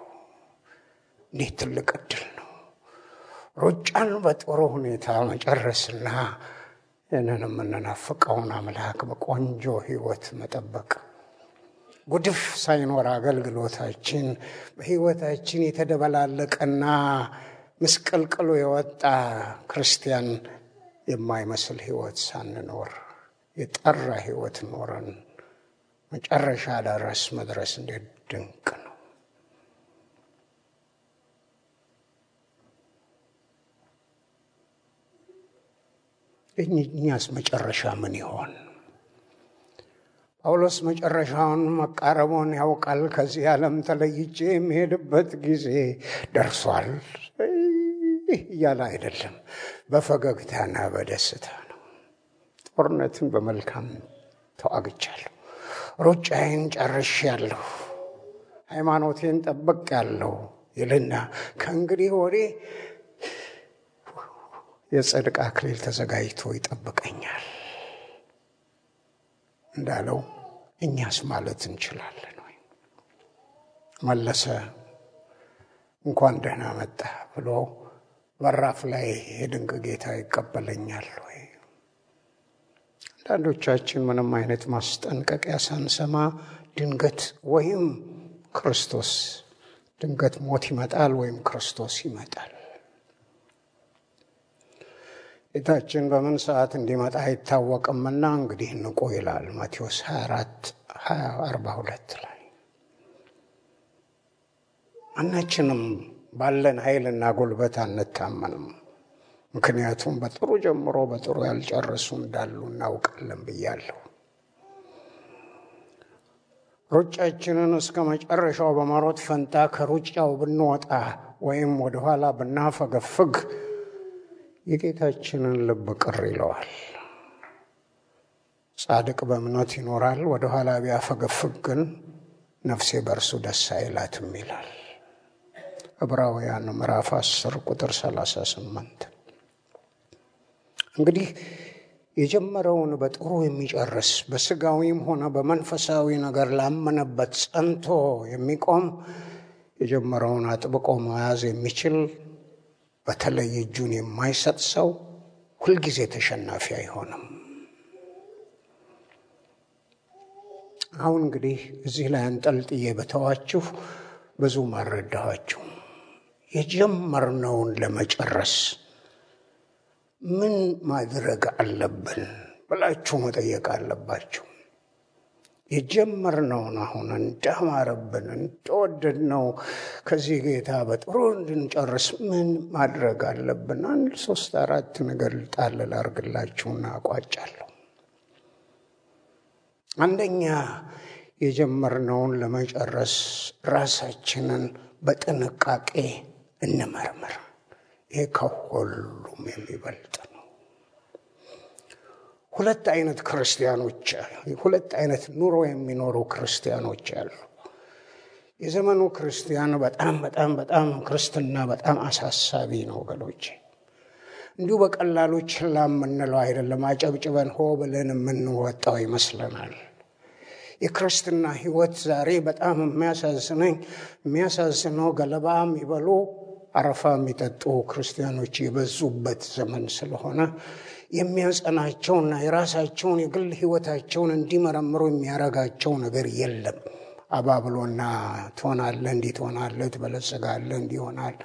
እንዴት ትልቅ እድል ነው! ሩጫን በጥሩ ሁኔታ መጨረስና ይህንን የምንናፍቀውን አምላክ በቆንጆ ሕይወት መጠበቅ ጉድፍ ሳይኖር አገልግሎታችን በሕይወታችን የተደበላለቀና ምስቅልቅሉ የወጣ ክርስቲያን የማይመስል ሕይወት ሳንኖር የጠራ ሕይወት ኖረን መጨረሻ ድረስ መድረስ እንዴት ድንቅ ነው! እኛስ መጨረሻ ምን ይሆን? ጳውሎስ መጨረሻውን መቃረቡን ያውቃል። ከዚህ ዓለም ተለይቼ የሚሄድበት ጊዜ ደርሷል እያለ አይደለም፣ በፈገግታና በደስታ ነው። ጦርነትን በመልካም ተዋግቻለሁ፣ ሩጫዬን ጨርሼያለሁ፣ ሃይማኖቴን ጠብቄያለሁ ይልና ከእንግዲህ ወዲህ የጽድቅ አክሊል ተዘጋጅቶ ይጠብቀኛል እንዳለው እኛስ ማለት እንችላለን ወይ? መለሰ እንኳን ደህና መጣ ብሎ በራፍ ላይ የድንቅ ጌታ ይቀበለኛል ወይ? አንዳንዶቻችን ምንም አይነት ማስጠንቀቂያ ሳንሰማ ድንገት ወይም ክርስቶስ ድንገት ሞት ይመጣል ወይም ክርስቶስ ይመጣል። ጌታችን በምን ሰዓት እንዲመጣ አይታወቅምና እንግዲህ ንቁ ይላል ማቴዎስ 24 42 ላይ ማናችንም ባለን ኃይልና ጉልበት አንታመንም። ምክንያቱም በጥሩ ጀምሮ በጥሩ ያልጨረሱ እንዳሉ እናውቃለን ብያለሁ። ሩጫችንን እስከ መጨረሻው በመሮጥ ፈንታ ከሩጫው ብንወጣ ወይም ወደኋላ ብናፈገፍግ የጌታችንን ልብ ቅር ይለዋል። ጻድቅ በእምነት ይኖራል፣ ወደኋላ ቢያፈገፍግ ግን ነፍሴ በእርሱ ደስ አይላትም ይላል። ዕብራውያን ምዕራፍ 10 ቁጥር 38 እንግዲህ የጀመረውን በጥሩ የሚጨርስ በስጋዊም ሆነ በመንፈሳዊ ነገር ላመነበት ጸንቶ የሚቆም የጀመረውን አጥብቆ መያዝ የሚችል በተለይ እጁን የማይሰጥ ሰው ሁልጊዜ ተሸናፊ አይሆንም። አሁን እንግዲህ እዚህ ላይ አንጠልጥዬ በተዋችሁ ብዙ ማረዳኋችሁ። የጀመርነውን ለመጨረስ ምን ማድረግ አለብን ብላችሁ መጠየቅ አለባችሁ። የጀመርነውን አሁን እንዳማረብን እንደወደድነው ከዚህ ጌታ በጥሩ እንድንጨርስ ምን ማድረግ አለብን? አንድ ሶስት አራት ነገር ጣል ላርግላችሁና አቋጫለሁ። አንደኛ የጀመርነውን ለመጨረስ ራሳችንን በጥንቃቄ እንመርምር። ይህ ከሁሉም የሚበልጥ ነው። ሁለት አይነት ክርስቲያኖች ሁለት አይነት ኑሮ የሚኖሩ ክርስቲያኖች አሉ። የዘመኑ ክርስቲያን በጣም በጣም በጣም ክርስትና በጣም አሳሳቢ ነው ወገኖቼ። እንዲሁ በቀላሉ ችላ የምንለው አይደለም። አጨብጭበን ሆ ብለን የምንወጣው ይመስለናል። የክርስትና ሕይወት ዛሬ በጣም የሚያሳዝነኝ የሚያሳዝነው ገለባ የሚበሉ አረፋ የሚጠጡ ክርስቲያኖች የበዙበት ዘመን ስለሆነ የሚያጸናቸውና የራሳቸውን የግል ሕይወታቸውን እንዲመረምሩ የሚያረጋቸው ነገር የለም። አባብሎና ትሆናለህ፣ እንዲህ ትሆናለህ፣ ትበለጽጋለህ፣ እንዲህ ይሆናል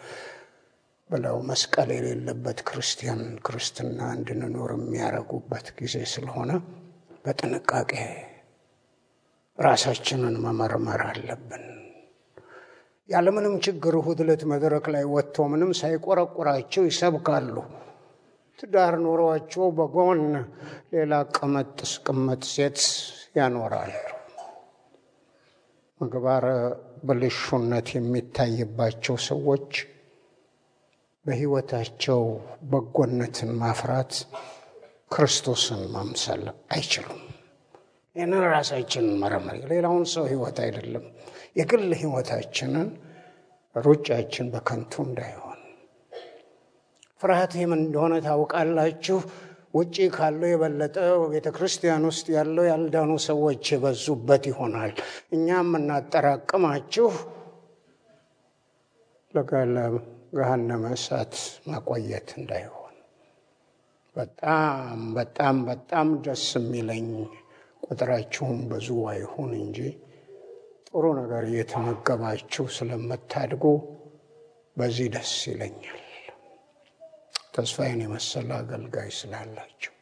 ብለው መስቀል የሌለበት ክርስቲያን ክርስትና እንድንኖር የሚያደርጉበት ጊዜ ስለሆነ በጥንቃቄ ራሳችንን መመርመር አለብን። ያለምንም ችግር እሁድ ዕለት መድረክ ላይ ወጥቶ ምንም ሳይቆረቁራቸው ይሰብካሉ። ትዳር ኖሯቸው በጎን ሌላ ቅመጥ ስቅመጥ ሴት ያኖራሉ። ምግባረ ብልሹነት የሚታይባቸው ሰዎች በሕይወታቸው በጎነትን ማፍራት ክርስቶስን መምሰል አይችሉም። ይህንን ራሳችንን መረመር፣ ሌላውን ሰው ሕይወት አይደለም፣ የግል ሕይወታችንን ሩጫችን በከንቱ እንዳይሆን። ፍርሃት ምን እንደሆነ ታውቃላችሁ? ውጪ ካለው የበለጠ ቤተ ክርስቲያን ውስጥ ያለው ያልዳኑ ሰዎች የበዙበት ይሆናል። እኛ የምናጠራቅማችሁ ለገሃነመ እሳት ማቆየት እንዳይሆን። በጣም በጣም በጣም ደስ የሚለኝ ቁጥራችሁም ብዙ አይሁን እንጂ ጥሩ ነገር እየተመገባችሁ ስለምታድጉ በዚህ ደስ ይለኛል። ተስፋዬን የመሰለ አገልጋይ ስላላቸው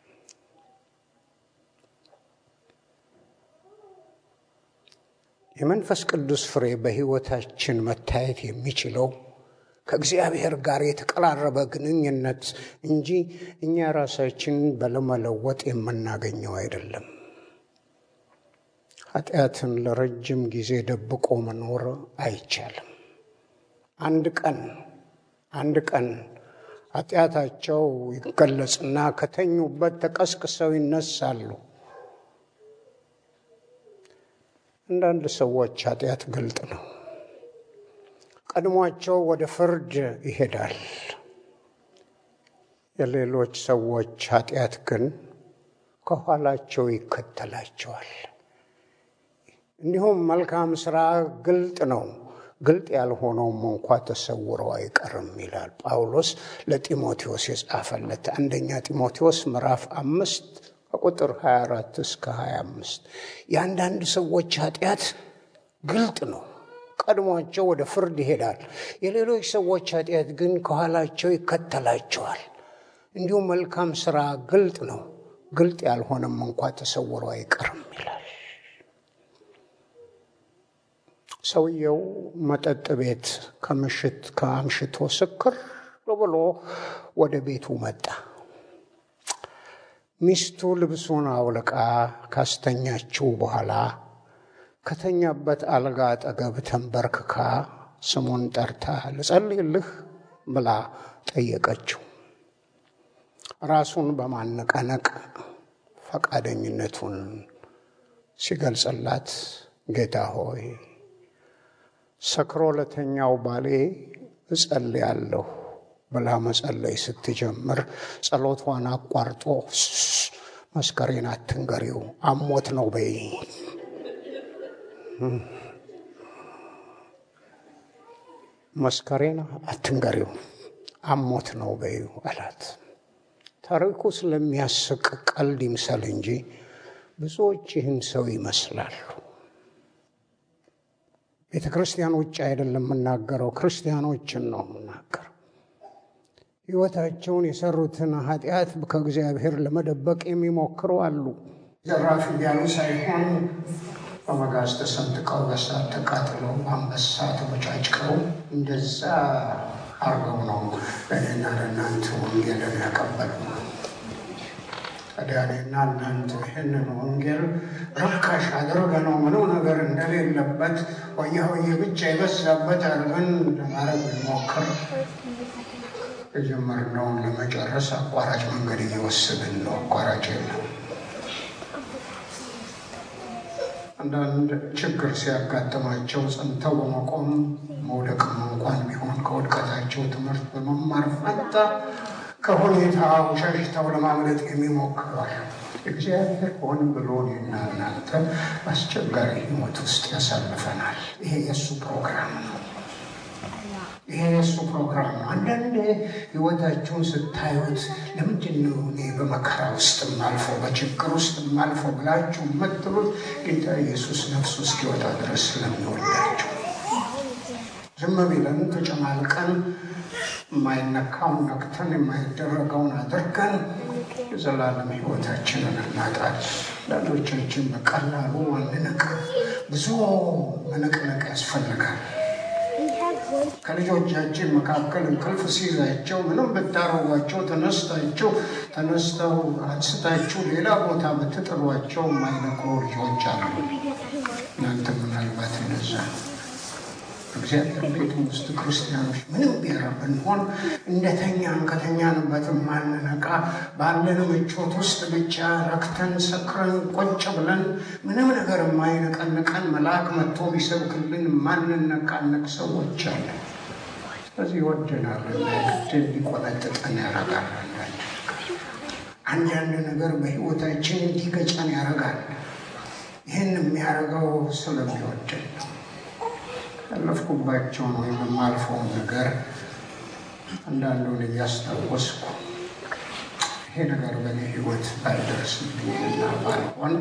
የመንፈስ ቅዱስ ፍሬ በሕይወታችን መታየት የሚችለው ከእግዚአብሔር ጋር የተቀራረበ ግንኙነት እንጂ እኛ ራሳችንን በለመለወጥ የምናገኘው አይደለም። ኃጢአትን ለረጅም ጊዜ ደብቆ መኖር አይቻልም። አንድ ቀን አንድ ቀን ኃጢአታቸው ይገለጽና ከተኙበት ተቀስቅሰው ይነሳሉ። አንዳንድ ሰዎች ኃጢአት ግልጥ ነው፣ ቀድሟቸው ወደ ፍርድ ይሄዳል። የሌሎች ሰዎች ኃጢአት ግን ከኋላቸው ይከተላቸዋል። እንዲሁም መልካም ስራ ግልጥ ነው፣ ግልጥ ያልሆነውም እንኳ ተሰውረው አይቀርም ይላል ጳውሎስ ለጢሞቴዎስ የጻፈለት አንደኛ ጢሞቴዎስ ምዕራፍ አምስት ከቁጥር 24 እስከ 25 የአንዳንድ ሰዎች ኃጢአት ግልጥ ነው፣ ቀድሟቸው ወደ ፍርድ ይሄዳል። የሌሎች ሰዎች ኃጢአት ግን ከኋላቸው ይከተላቸዋል። እንዲሁም መልካም ስራ ግልጥ ነው፣ ግልጥ ያልሆነም እንኳ ተሰውሮ አይቀርም ሰውየው መጠጥ ቤት ከምሽት ከአምሽቶ ስክር ብሎ ወደ ቤቱ መጣ። ሚስቱ ልብሱን አውልቃ ካስተኛችው በኋላ ከተኛበት አልጋ አጠገብ ተንበርክካ ስሙን ጠርታ ልጸልይልህ ብላ ጠየቀችው። ራሱን በማነቃነቅ ፈቃደኝነቱን ሲገልጽላት ጌታ ሆይ ሰክሮ ለተኛው ባሌ እጸልያለሁ ብላ መጸለይ ስትጀምር ጸሎቷን አቋርጦ መስከሬን አትንገሪው፣ አሞት ነው በይ። መስከሬን አትንገሪው፣ አሞት ነው በዩ አላት። ታሪኩ ስለሚያስቅ ቀልድ ይምሰል እንጂ ብዙዎች ይህን ሰው ይመስላሉ። ቤተ ክርስቲያን ውጭ አይደለም የምናገረው፣ ክርስቲያኖችን ነው የምናገረው። ሕይወታቸውን የሰሩትን ኃጢአት ከእግዚአብሔር ለመደበቅ የሚሞክሩ አሉ። ዘራፍ እያሉ ሳይሆን በመጋዝ ተሰንጥቀው በሳት ተቃጥለው በአንበሳ ተበጫጭቀው እንደዛ አርገው ነው ለእናንተ ወንጌልን ያቀበሉ። እኔና እናንተ ይህንን ወንጌል ርካሽ አድርገነው ምንም ነገር እንደሌለበት ወየ ወየ ብቻ የበዛበት አድርገን ለማድረግ ብንሞክር የጀመርነውን ለመጨረስ አቋራጭ መንገድ እየወሰድን ነው። አቋራጭ የለም። አንዳንድ ችግር ሲያጋጥማቸው ጸንተው በመቆም መውደቅም እንኳን ቢሆን ከውድቀታቸው ትምህርት በመማር ፈንታ ከሁኔታው ሸሽተው ለማምለጥ የሚሞክሯል። እግዚአብሔር ሆን ብሎ እኔና እናንተ አስቸጋሪ ሕይወት ውስጥ ያሳልፈናል። ይሄ የእሱ ፕሮግራም ነው። ይሄ የእሱ ፕሮግራም ነው። አንዳንድ ህይወታችሁን ስታዩት ለምንድን ነው እኔ በመከራ ውስጥ ማልፎ በችግር ውስጥ ማልፎ ብላችሁ የምትሉት ጌታ ኢየሱስ ነፍሱ እስኪወጣ ድረስ ስለሚወዳችሁ ዝም ብለን ተጨማልቀን የማይነካውን ነክተን የማይደረገውን አድርገን የዘላለም ህይወታችንን እናጣል። አንዳንዶቻችን በቀላሉ አንነቅ። ብዙ መነቅነቅ ያስፈልጋል። ከልጆቻችን መካከል እንቅልፍ ሲይዛቸው ምንም ብታረጓቸው ተነስታቸው ተነስተው አንስታችሁ ሌላ ቦታ ብትጥሏቸው የማይነቁ ልጆች አሉ። እናንተ ምናልባት እንደዛ እግዚአብሔር ቤት ውስጥ ክርስቲያኖች ምንም ብሔር ብንሆን እንደተኛን ከተኛንበት ማንነቃ ባለን ምቾት ውስጥ ብቻ ረክተን ሰክረን ቁጭ ብለን ምንም ነገር የማይነቀንቀን መልአክ መጥቶ ቢሰብክልን ማንነቃነቅ ሰዎች አለ። ስለዚህ ይወደናል ግድ እንዲቆነጥጠን ያደርጋል። አንዳንድ ነገር በህይወታችን እንዲገጨን ያደርጋል። ይህን የሚያደርገው ስለሚወደን ነው። ያለፍኩባቸውን ወይም የማልፈውን ነገር አንዳንዱን እያስታወስኩ ይሄ ነገር በእኔ ህይወት ባይደርስብኝና ባልሆን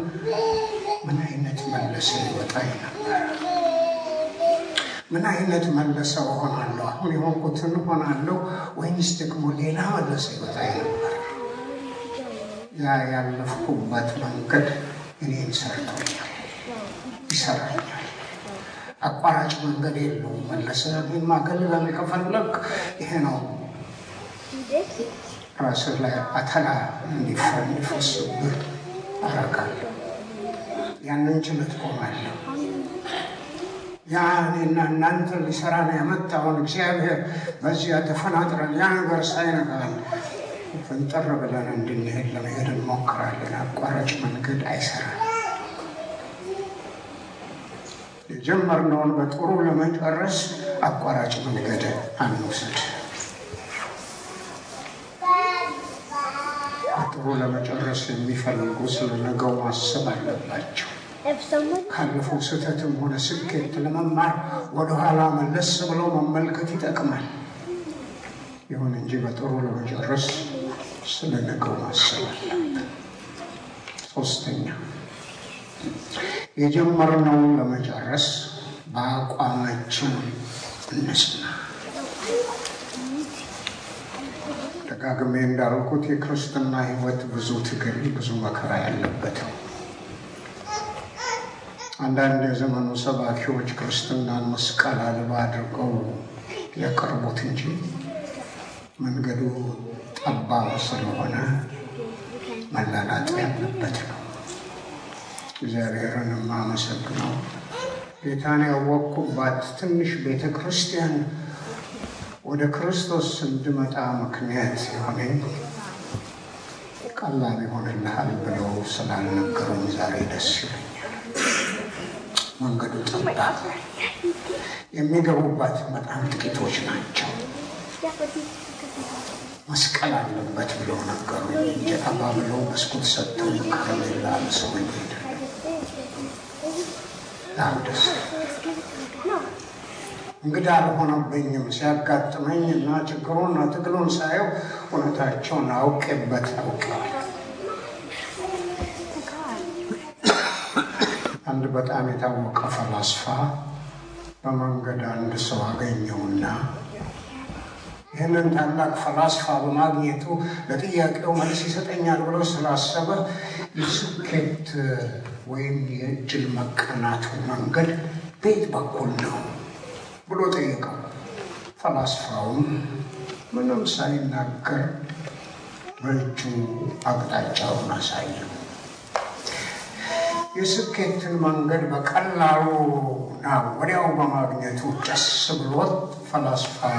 ምን አይነት መለሰ ይወጣኝ ነበር? ምን አይነት መለሰው እሆናለሁ? አሁን የሆንኩትን እሆናለሁ ወይንስ ደግሞ ሌላ መለሰ ይወጣኝ ነበር? ያ ያለፍኩበት መንገድ እኔን ሰርቶኛል፣ ይሰራኛል። አቋራጭ መንገድ የለውም። መለሰ ማገልገል ከፈለግ ይሄ ነው። ራስህ ላይ አተላ እንዲፈስብህ አረጋለሁ። ያንን ችለት ቆማለሁ። ያ እናንተ ሊሰራ ነው ያመጣውን እግዚአብሔር በዚያ ተፈናጥረን ያ ነገር ሳይነጋል ፍንጥር ብለን እንድንሄድ ለመሄድ እንሞክራለን። አቋራጭ መንገድ አይሰራም። የጀመርነውን በጥሩ ለመጨረስ አቋራጭ መንገድ አንውሰድ። በጥሩ ለመጨረስ የሚፈልጉ ስለ ነገው ማሰብ አለባቸው። ካለፈው ስህተትም ሆነ ስኬት ለመማር ወደኋላ መለስ ብለው መመልከት ይጠቅማል። ይሁን እንጂ በጥሩ ለመጨረስ ስለ ነገው ማሰብ አለብን። ሶስተኛ የጀመርነውን ለመጨረስ በአቋማችን እንጽና። ደጋግሜ እንዳልኩት የክርስትና ሕይወት ብዙ ትግል፣ ብዙ መከራ ያለበት ነው። አንዳንድ የዘመኑ ሰባኪዎች ክርስትናን መስቀል አልባ አድርገው ያቀርቡት እንጂ መንገዱ ጠባብ ስለሆነ መላላጥ ያለበት ነው። እግዚአብሔርን የማመሰግነው ጌታን ያወቅኩባት ትንሽ ቤተ ክርስቲያን ወደ ክርስቶስ እንድመጣ ምክንያት የሆነኝ ቀላል ይሆንልሃል ብለው ስላልነገሩኝ ዛሬ ደስ ይለኛል። መንገዱ ጠባብ፣ የሚገቡባት በጣም ጥቂቶች ናቸው። መስቀል አለበት ብለው ነገሩ። ጀጠባ ብለው ብስኩት ሰጥተው ከረሜላ ሰው ሄደ። ላምደስ እንግዳ አልሆነብኝም። ሲያጋጥመኝ እና ችግሩና ትግሉን ሳየው እውነታቸውን አውቄበት አውቀዋል። አንድ በጣም የታወቀ ፈላስፋ በመንገድ አንድ ሰው አገኘውና ይህንን ታላቅ ፈላስፋ በማግኘቱ ለጥያቄው መልስ ይሰጠኛል ብሎ ስላሰበ የስኬት ወይም የእድል መቀናቱ መንገድ ቤት በኩል ነው ብሎ ጠየቀው። ፈላስፋውም ምንም ሳይናገር በእጁ አቅጣጫውን አሳየው። የስኬትን መንገድ በቀላሉ እና ወዲያው በማግኘቱ ደስ ብሎት ፈላስፋው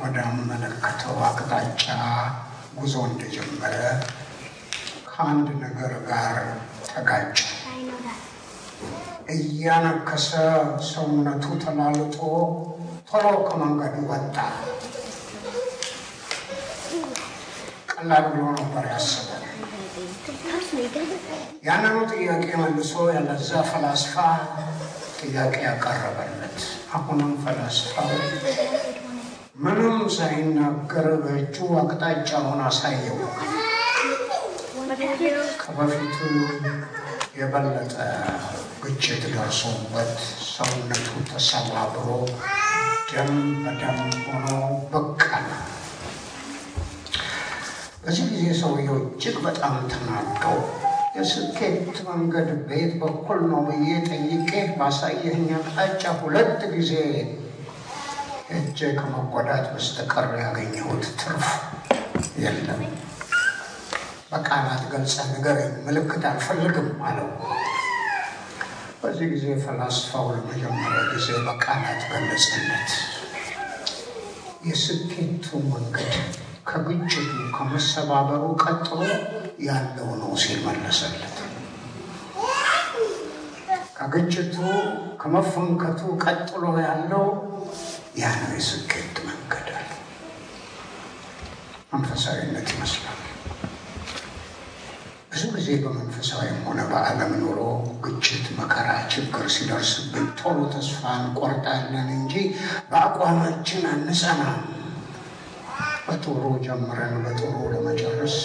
ወዳመለከተው አቅጣጫ ጉዞ እንደጀመረ ከአንድ ነገር ጋር ተጋጨ። እያነከሰ ሰውነቱ ተላልጦ ቶሎ ከመንገዱ ወጣ። ቀላል ብሎ ነበር ያስበው። ያንኑ ጥያቄ መልሶ ያለዛ ፈላስፋ ጥያቄ ያቀረበለት። አሁንም ፈላስፋው ምንም ሳይናገር በእጁ አቅጣጫውን አሳየው። ከበፊቱ የበለጠ ግጭት ደርሶበት ሰውነቱ ተሰባብሮ ደም በደም ሆኖ አለ። በዚህ ጊዜ ሰውየው እጅግ በጣም ተናደው የስኬት መንገድ በየት በኩል ነው ብዬ ጠይቄ ባሳየኸኝ አቅጣጫ ሁለት ጊዜ እጄ ከመጎዳት በስተቀር ያገኘሁት ትርፍ የለም። በቃላት ገልጸህ ንገረኝ፣ ምልክት አልፈልግም አለው። በዚህ ጊዜ ፈላስፋው ለመጀመሪያ ጊዜ በቃላት ገለጸለት። የስኬቱ መንገድ ከግጭቱ ከመሰባበሩ ቀጥሎ ያለው ነው ሲል መለሰለት። ከግጭቱ ከመፈንከቱ ቀጥሎ ያለው ያ ነው የስኬት መንገድ መንፈሳዊነት ይመስላል። ብዙ ጊዜ በመንፈሳዊም ሆነ በዓለም ኑሮ ግጭት፣ መከራ፣ ችግር ሲደርስብን ቶሎ ተስፋ እንቆርጣለን እንጂ በአቋማችን አንጸናም። በጥሩ ጀምረን በጥሩ ለመጨረስ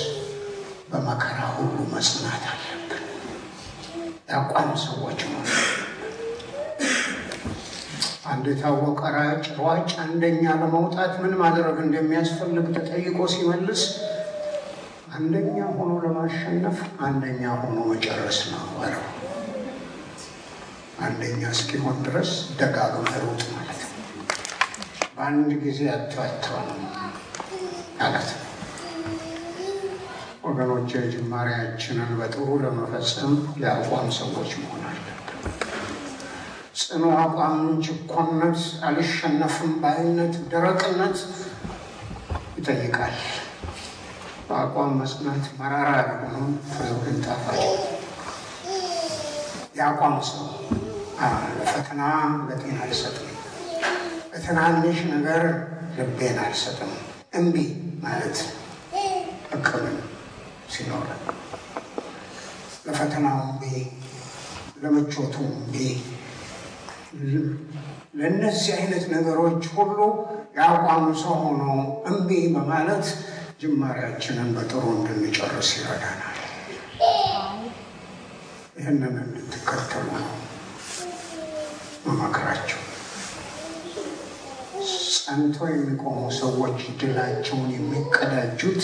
በመከራ ሁሉ መጽናት አለብን። የአቋም ሰዎች ነው። አንድ የታወቀ ሯጭ ሯጭ አንደኛ ለመውጣት ምን ማድረግ እንደሚያስፈልግ ተጠይቆ ሲመልስ አንደኛ ሆኖ ለማሸነፍ አንደኛ ሆኖ መጨረስ ነው አለው። አንደኛ እስኪሆን ድረስ ደጋግመህ ሩጥ ማለት ነው። በአንድ ጊዜ አትዋተዋል ማለት ነው። ወገኖች ጅማሬያችንን በጥሩ ለመፈጸም የአቋም ሰዎች መሆን አለብን። ጽኑ አቋም፣ ችኮነት፣ አልሸነፍም ባይነት፣ ደረቅነት ይጠይቃል። በአቋም መጽናት መራራ ቢሆንም ፍሬው ግን ጣፋጭ። የአቋም ሰው ፈተና ልቤን አልሰጥም፣ በትናንሽ ነገር ልቤን አልሰጥም። እምቢ ማለት እቅምን ሲኖር ለፈተናው እምቢ፣ ለምቾቱ እምቢ፣ ለእነዚህ አይነት ነገሮች ሁሉ የአቋም ሰው ሆኖ እምቢ በማለት ጅማሬያችንን በጥሩ እንድንጨርስ ይረዳናል። ይህንን እንድትከተሉ ነው መመክራቸው። ጸንቶ የሚቆሙ ሰዎች ድላቸውን የሚቀዳጁት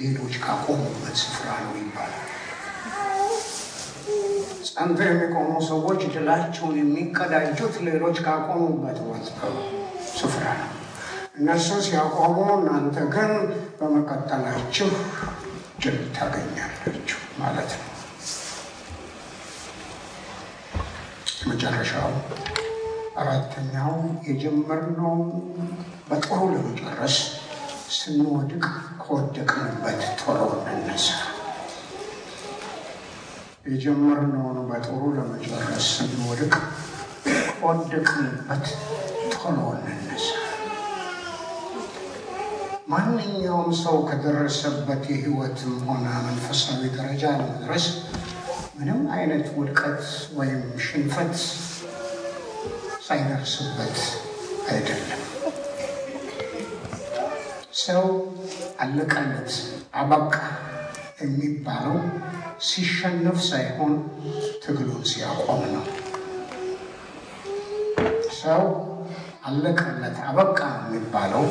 ሌሎች ካቆሙበት ስፍራ ነው ይባላል። ጸንቶ የሚቆሙ ሰዎች ድላቸውን የሚቀዳጁት ሌሎች ካቆሙበት ስፍራ ነው። እነሱ ሲያቆሙ እናንተ ግን በመቀጠላችሁ ድል ታገኛላችሁ ማለት ነው። መጨረሻው አራተኛው የጀመርነው በጥሩ ለመጨረስ ስንወድቅ ከወደቅንበት ቶሎ እንነሳ። የጀመርነውን በጥሩ ለመጨረስ ስንወድቅ ከወደቅንበት ቶሎ እንነሳ። ማንኛውም ሰው ከደረሰበት የሕይወትም ሆነ መንፈሳዊ ደረጃ ለመድረስ ምንም አይነት ውድቀት ወይም ሽንፈት ሳይደርስበት አይደለም። ሰው አለቀለት አበቃ የሚባለው ሲሸነፍ ሳይሆን ትግሉን ሲያቆም ነው። ሰው አለቀለት አበቃ የሚባለው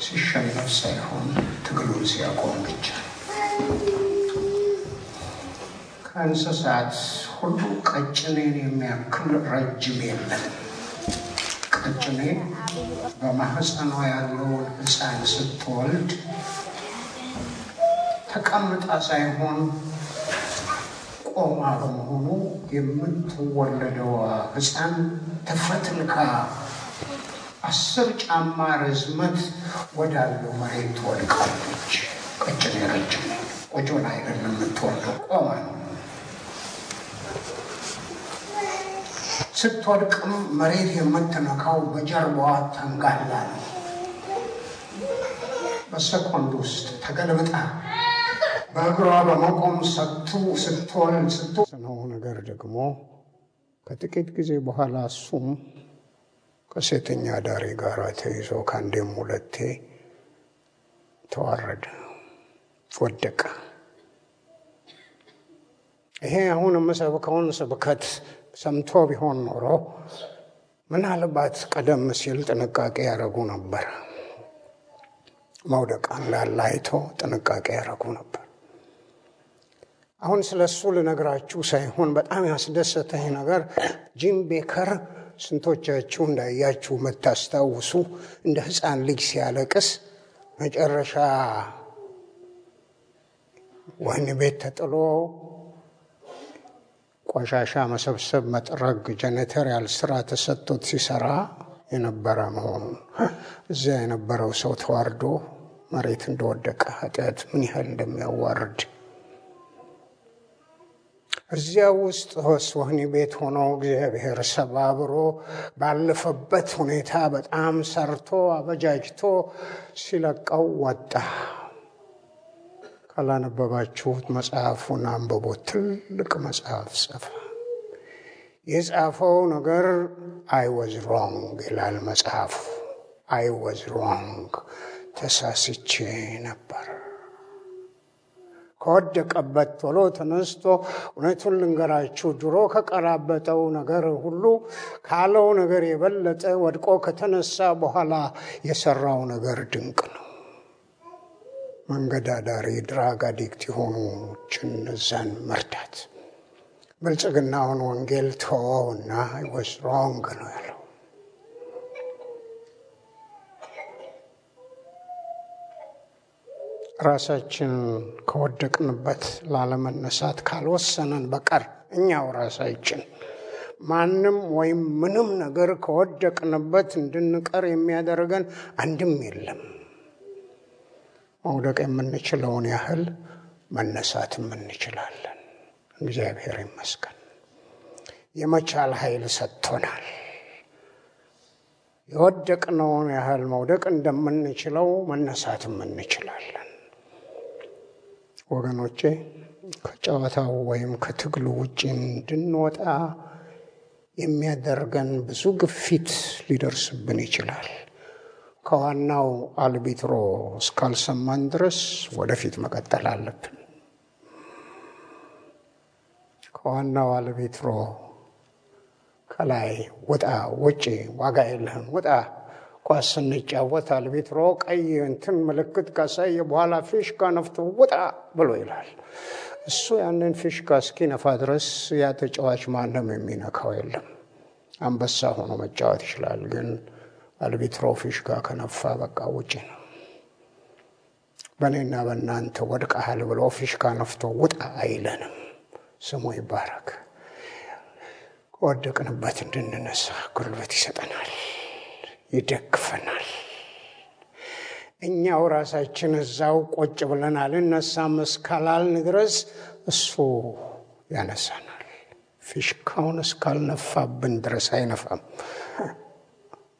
ሲሸነፍ ሳይሆን ትግሉን ሲያቆም ብቻ። ከእንስሳት ሁሉ ቀጭኔን የሚያክል ረጅም የለም። ቀጭኔ በማህፀኗ ያለውን ሕፃን ስትወልድ ተቀምጣ ሳይሆን ቆማ በመሆኑ የምትወለደው ሕፃን ተፈትልካ አስር ጫማ ርዝመት ወዳለው መሬት ትወድቃለች። ቀጭኔ ረጅም ቆጮን አይደለም የምትወልደው፣ ቆማ ነው። ስትወድቅም መሬት የምትነካው በጀርባዋ ተንጋላ ነው። በሰኮንድ ውስጥ ተገልብጣ በእግሯ በመቆም ሰቱ ስትወልድ ስቱ ነው ነገር ደግሞ ከጥቂት ጊዜ በኋላ እሱም ከሴተኛ አዳሪ ጋር ተይዞ ከአንዴም ሁለቴ ተዋረደ፣ ወደቀ። ይሄ አሁን የምሰብከውን ስብከት ሰምቶ ቢሆን ኖሮ ምናልባት ቀደም ሲል ጥንቃቄ ያደረጉ ነበር። መውደቅ እንዳለ አይቶ ጥንቃቄ ያደረጉ ነበር። አሁን ስለ እሱ ልነግራችሁ ሳይሆን በጣም ያስደሰተኝ ነገር ጂም ቤከር ስንቶቻችሁ እንዳያችሁ የምታስታውሱ እንደ ሕፃን ልጅ ሲያለቅስ መጨረሻ ወህኒ ቤት ተጥሎ ቆሻሻ መሰብሰብ፣ መጥረግ፣ ጀኔተሪያል ስራ ተሰጥቶት ሲሰራ የነበረ መሆኑን እዚያ የነበረው ሰው ተዋርዶ መሬት እንደወደቀ ኃጢአት ምን ያህል እንደሚያዋርድ እዚያ ውስጥ ወህኒ ቤት ሆኖ እግዚአብሔር ሰባብሮ ባለፈበት ሁኔታ በጣም ሰርቶ አበጃጅቶ ሲለቀው ወጣ። ካላነበባችሁት መጽሐፉን አንብቦ ትልቅ መጽሐፍ ጽፈ። የጻፈው ነገር I was wrong ይላል መጽሐፉ። I was wrong ተሳስቼ ነበር። ከወደቀበት ቶሎ ተነስቶ እውነቱን ልንገራችሁ፣ ድሮ ከቀባጠረው ነገር ሁሉ ካለው ነገር የበለጠ ወድቆ ከተነሳ በኋላ የሰራው ነገር ድንቅ ነው። መንገድ አዳሪ drug addict የሆኑትን እነዛን መርዳት ብልጽግናውን ወንጌል ተወው እና was wrong ነው ያለው። ራሳችን ከወደቅንበት ላለመነሳት ካልወሰነን በቀር እኛው ራሳችን ማንም ወይም ምንም ነገር ከወደቅንበት እንድንቀር የሚያደርገን አንድም የለም። መውደቅ የምንችለውን ያህል መነሳትም እንችላለን። እግዚአብሔር ይመስገን። የመቻል ኃይል ሰጥቶናል። የወደቅነውን ያህል መውደቅ እንደምንችለው መነሳትም እንችላለን። ወገኖቼ ከጨዋታው ወይም ከትግሉ ውጭ እንድንወጣ የሚያደርገን ብዙ ግፊት ሊደርስብን ይችላል። ከዋናው አልቢትሮ እስካልሰማን ድረስ ወደፊት መቀጠል አለብን። ከዋናው አልቢትሮ ከላይ ውጣ፣ ውጪ፣ ዋጋ የለህም፣ ውጣ ኳስ ስንጫወት አልቢትሮ ቀይ እንትን ምልክት ካሳየ በኋላ ፊሽካ ነፍቶ ውጣ ብሎ ይላል። እሱ ያንን ፊሽካ እስኪነፋ ድረስ ያ ተጫዋች ማንም የሚነካው የለም። አንበሳ ሆኖ መጫወት ይችላል፣ ግን አልቢትሮ ፊሽካ ከነፋ በቃ ውጪ ነው። በእኔና በእናንተ ወድቀሃል ብሎ ፊሽካ ነፍቶ ውጣ አይለንም። ስሙ ይባረክ። ከወደቅንበት እንድንነሳ ጉልበት ይሰጠናል፣ ይደግፈናል። እኛው ራሳችን እዛው ቆጭ ብለን አልነሳም እስካላልን ድረስ እሱ ያነሳናል። ፊሽካውን እስካልነፋብን ድረስ አይነፋም።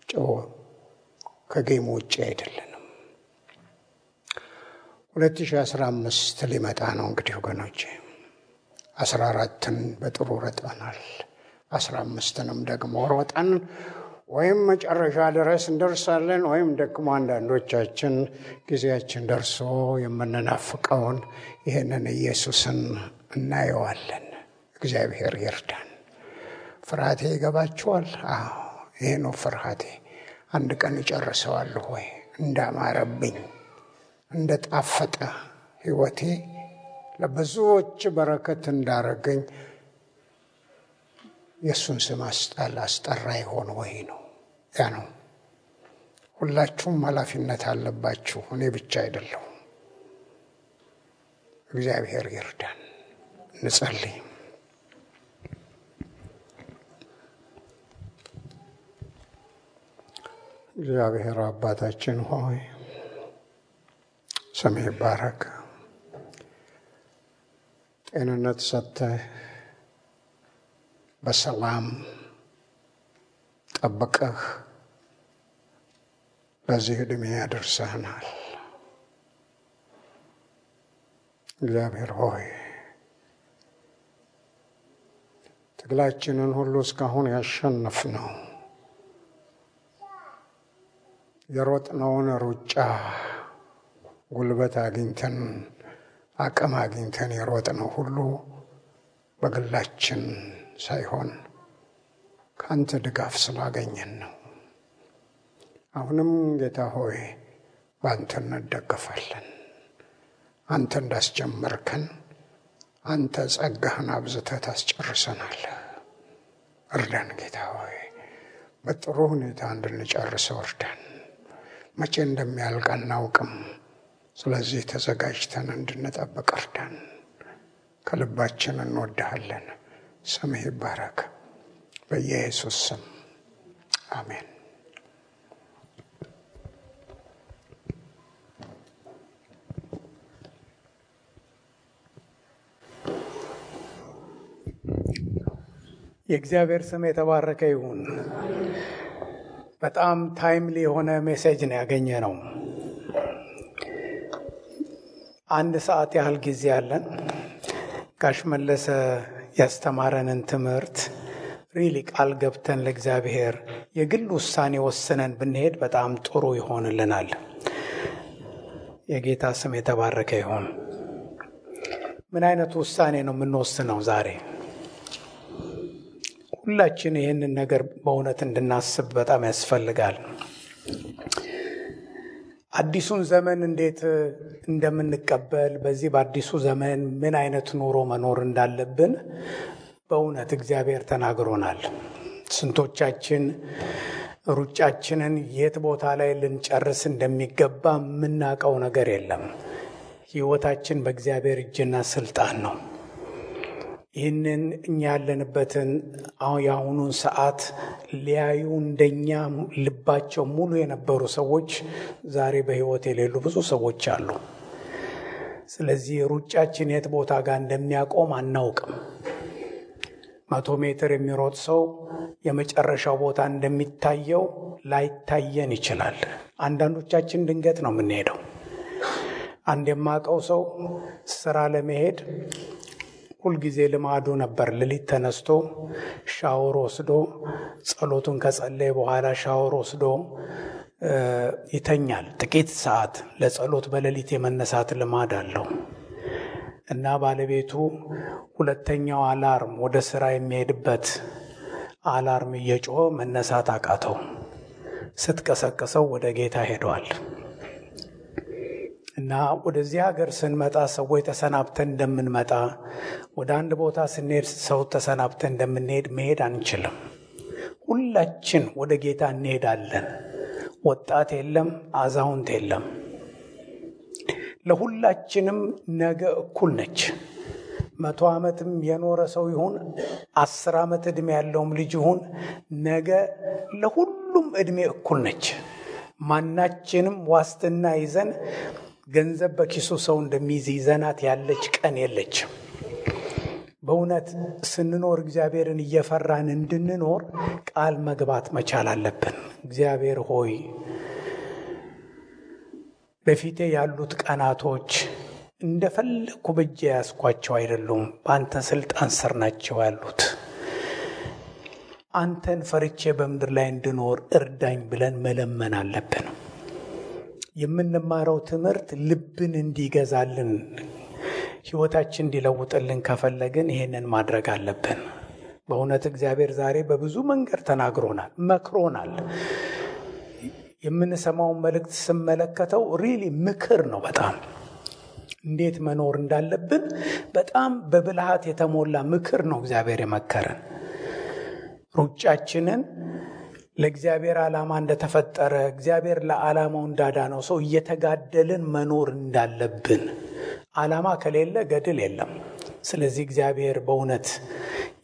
ጨው ከጌም ውጭ አይደለንም። 2015 ሊመጣ ነው እንግዲህ ወገኖቼ፣ 14ን በጥሩ ረጠናል። 15ንም ደግሞ ሮጠን ወይም መጨረሻ ድረስ እንደርሳለን ወይም ደግሞ አንዳንዶቻችን ጊዜያችን ደርሶ የምንናፍቀውን ይህንን ኢየሱስን እናየዋለን። እግዚአብሔር ይርዳን። ፍርሃቴ ይገባችኋል? አዎ ይሄ ነው ፍርሃቴ። አንድ ቀን እጨርሰዋለሁ ወይ እንዳማረብኝ እንደ ጣፈጠ ሕይወቴ ለብዙዎች በረከት እንዳረገኝ የእሱን ስም አስጣል አስጠራ ይሆን ወይ ነው። ያ ነው። ሁላችሁም ኃላፊነት አለባችሁ። እኔ ብቻ አይደለሁም። እግዚአብሔር ይርዳን። እንጸልይ። እግዚአብሔር አባታችን ሆይ ስምህ ይባረክ። ጤንነት ሰጥተህ በሰላም ጠብቀህ ለዚህ ዕድሜ ያደርሰህናል። እግዚአብሔር ሆይ ትግላችንን ሁሉ እስካሁን ያሸነፍ ነው የሮጥነውን ሩጫ ጉልበት አግኝተን አቅም አግኝተን የሮጥነው ሁሉ በግላችን ሳይሆን ከአንተ ድጋፍ ስላገኘን ነው። አሁንም ጌታ ሆይ በአንተ እንደገፋለን። አንተ እንዳስጀመርከን አንተ ጸጋህን አብዝተህ ታስጨርሰናለህ። እርዳን ጌታ ሆይ በጥሩ ሁኔታ እንድንጨርሰው እርዳን። መቼ እንደሚያልቅ አናውቅም። ስለዚህ ተዘጋጅተን እንድንጠብቅ እርዳን። ከልባችን እንወድሃለን። ስምህ ይባረክ። በኢየሱስ ስም አሜን። የእግዚአብሔር ስም የተባረከ ይሁን። በጣም timely የሆነ message ነው ያገኘነው። አንድ ሰዓት ያህል ጊዜ አለን። ጋሽ መለሰ ያስተማረንን ትምህርት really ቃል ገብተን ለእግዚአብሔር የግል ውሳኔ ወስነን ብንሄድ በጣም ጥሩ ይሆንልናል። የጌታ ስም የተባረከ ይሁን። ምን አይነት ውሳኔ ነው የምንወስነው ዛሬ? ሁላችን ይህንን ነገር በእውነት እንድናስብ በጣም ያስፈልጋል። አዲሱን ዘመን እንዴት እንደምንቀበል በዚህ በአዲሱ ዘመን ምን አይነት ኑሮ መኖር እንዳለብን በእውነት እግዚአብሔር ተናግሮናል። ስንቶቻችን ሩጫችንን የት ቦታ ላይ ልንጨርስ እንደሚገባ የምናውቀው ነገር የለም። ሕይወታችን በእግዚአብሔር እጅና ስልጣን ነው። ይህንን እኛ ያለንበትን የአሁኑን ሰዓት ሊያዩ እንደኛ ልባቸው ሙሉ የነበሩ ሰዎች ዛሬ በሕይወት የሌሉ ብዙ ሰዎች አሉ። ስለዚህ ሩጫችን የት ቦታ ጋር እንደሚያቆም አናውቅም። መቶ ሜትር የሚሮጥ ሰው የመጨረሻው ቦታ እንደሚታየው ላይታየን ይችላል። አንዳንዶቻችን ድንገት ነው የምንሄደው። አንድ የማውቀው ሰው ስራ ለመሄድ ሁልጊዜ ልማዱ ነበር። ሌሊት ተነስቶ ሻወር ወስዶ ጸሎቱን ከጸለየ በኋላ ሻወር ወስዶ ይተኛል። ጥቂት ሰዓት ለጸሎት በሌሊት የመነሳት ልማድ አለው እና ባለቤቱ ሁለተኛው አላርም ወደ ስራ የሚሄድበት አላርም እየጮኸ መነሳት አቃተው። ስትቀሰቅሰው ወደ ጌታ ሄደዋል። እና ወደዚህ ሀገር ስንመጣ ሰዎች ተሰናብተን እንደምንመጣ ወደ አንድ ቦታ ስንሄድ ሰው ተሰናብተን እንደምንሄድ መሄድ አንችልም። ሁላችን ወደ ጌታ እንሄዳለን። ወጣት የለም፣ አዛውንት የለም። ለሁላችንም ነገ እኩል ነች። መቶ ዓመትም የኖረ ሰው ይሁን አስር ዓመት ዕድሜ ያለውም ልጅ ይሁን ነገ ለሁሉም ዕድሜ እኩል ነች። ማናችንም ዋስትና ይዘን ገንዘብ በኪሱ ሰው እንደሚይዝ ይዘናት ያለች ቀን የለችም። በእውነት ስንኖር እግዚአብሔርን እየፈራን እንድንኖር ቃል መግባት መቻል አለብን። እግዚአብሔር ሆይ በፊቴ ያሉት ቀናቶች እንደፈለግኩ በእጄ ያስኳቸው አይደሉም፣ በአንተ ስልጣን ስር ናቸው ያሉት። አንተን ፈርቼ በምድር ላይ እንድኖር እርዳኝ ብለን መለመን አለብን። የምንማረው ትምህርት ልብን እንዲገዛልን ሕይወታችን እንዲለውጥልን ከፈለግን ይህንን ማድረግ አለብን። በእውነት እግዚአብሔር ዛሬ በብዙ መንገድ ተናግሮናል፣ መክሮናል። የምንሰማውን መልእክት ስመለከተው ሪሊ ምክር ነው። በጣም እንዴት መኖር እንዳለብን በጣም በብልሃት የተሞላ ምክር ነው እግዚአብሔር የመከረን። ሩጫችንን ለእግዚአብሔር ዓላማ እንደተፈጠረ እግዚአብሔር ለዓላማው እንዳዳነው ሰው እየተጋደልን መኖር እንዳለብን ዓላማ ከሌለ ገድል የለም። ስለዚህ እግዚአብሔር በእውነት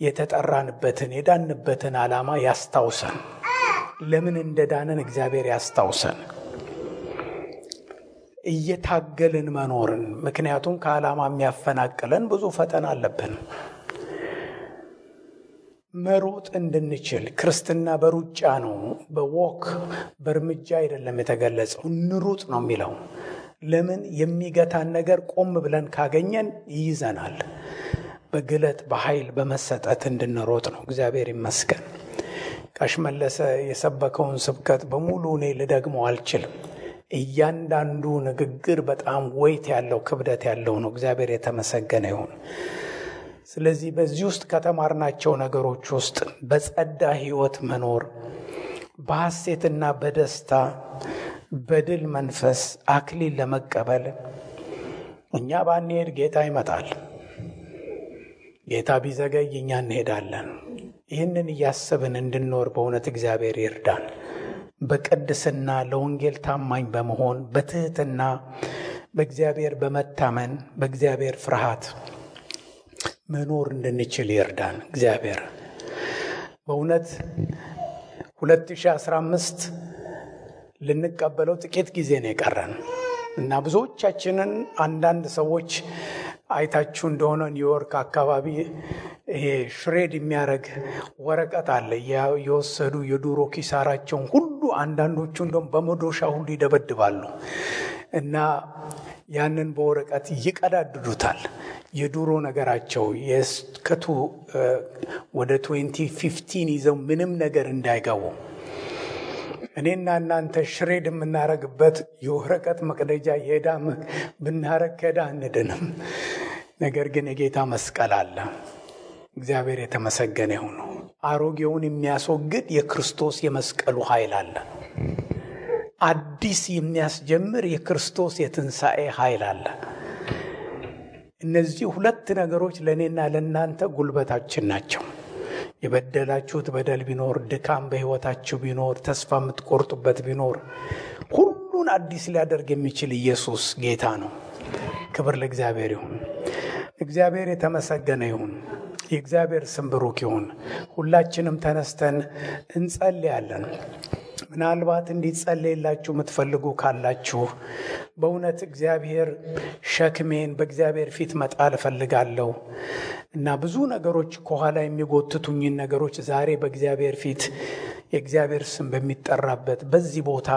የተጠራንበትን የዳንበትን ዓላማ ያስታውሰን። ለምን እንደዳንን እግዚአብሔር ያስታውሰን። እየታገልን መኖርን ምክንያቱም ከዓላማ የሚያፈናቅለን ብዙ ፈተና አለብን። መሮጥ እንድንችል ክርስትና በሩጫ ነው፣ በወክ በእርምጃ አይደለም የተገለጸው። እንሩጥ ነው የሚለው። ለምን የሚገታን ነገር ቆም ብለን ካገኘን ይይዘናል። በግለት በኃይል በመሰጠት እንድንሮጥ ነው። እግዚአብሔር ይመስገን። ጋሽ መለሰ የሰበከውን ስብከት በሙሉ እኔ ልደግመው አልችልም። እያንዳንዱ ንግግር በጣም ወይት ያለው ክብደት ያለው ነው። እግዚአብሔር የተመሰገነ ይሁን። ስለዚህ በዚህ ውስጥ ከተማርናቸው ነገሮች ውስጥ በጸዳ ሕይወት መኖር፣ በሐሴትና በደስታ በድል መንፈስ አክሊል ለመቀበል እኛ ባንሄድ ጌታ ይመጣል። ጌታ ቢዘገይ እኛ እንሄዳለን። ይህንን እያሰብን እንድንኖር በእውነት እግዚአብሔር ይርዳን። በቅድስና ለወንጌል ታማኝ በመሆን በትህትና በእግዚአብሔር በመታመን በእግዚአብሔር ፍርሃት መኖር እንድንችል ይርዳን። እግዚአብሔር በእውነት 2015 ልንቀበለው ጥቂት ጊዜ ነው የቀረን እና ብዙዎቻችንን አንዳንድ ሰዎች አይታችሁ እንደሆነ ኒውዮርክ አካባቢ ይሄ ሽሬድ የሚያደርግ ወረቀት አለ። የወሰዱ የዱሮ ኪሳራቸውን ሁሉ አንዳንዶቹ እንደውም በመዶሻ ሁሉ ይደበድባሉ እና ያንን በወረቀት ይቀዳድዱታል። የዱሮ ነገራቸው የስከቱ ወደ 2015 ይዘው ምንም ነገር እንዳይገቡ እኔና እናንተ ሽሬድ የምናረግበት የወረቀት መቅደጃ የዕዳ ብናረግ ከዕዳ አንድንም። ነገር ግን የጌታ መስቀል አለ። እግዚአብሔር የተመሰገነ ይሁን። አሮጌውን የሚያስወግድ የክርስቶስ የመስቀሉ ኃይል አለ። አዲስ የሚያስጀምር የክርስቶስ የትንሣኤ ኃይል አለ። እነዚህ ሁለት ነገሮች ለእኔና ለእናንተ ጉልበታችን ናቸው። የበደላችሁት በደል ቢኖር፣ ድካም በሕይወታችሁ ቢኖር፣ ተስፋ የምትቆርጡበት ቢኖር ሁሉን አዲስ ሊያደርግ የሚችል ኢየሱስ ጌታ ነው። ክብር ለእግዚአብሔር ይሁን። እግዚአብሔር የተመሰገነ ይሁን። የእግዚአብሔር ስም ብሩክ ይሁን። ሁላችንም ተነስተን እንጸልያለን። ምናልባት እንዲጸለይላችሁ የምትፈልጉ ካላችሁ በእውነት እግዚአብሔር ሸክሜን በእግዚአብሔር ፊት መጣል እፈልጋለሁ እና ብዙ ነገሮች ከኋላ የሚጎትቱኝን ነገሮች ዛሬ በእግዚአብሔር ፊት የእግዚአብሔር ስም በሚጠራበት በዚህ ቦታ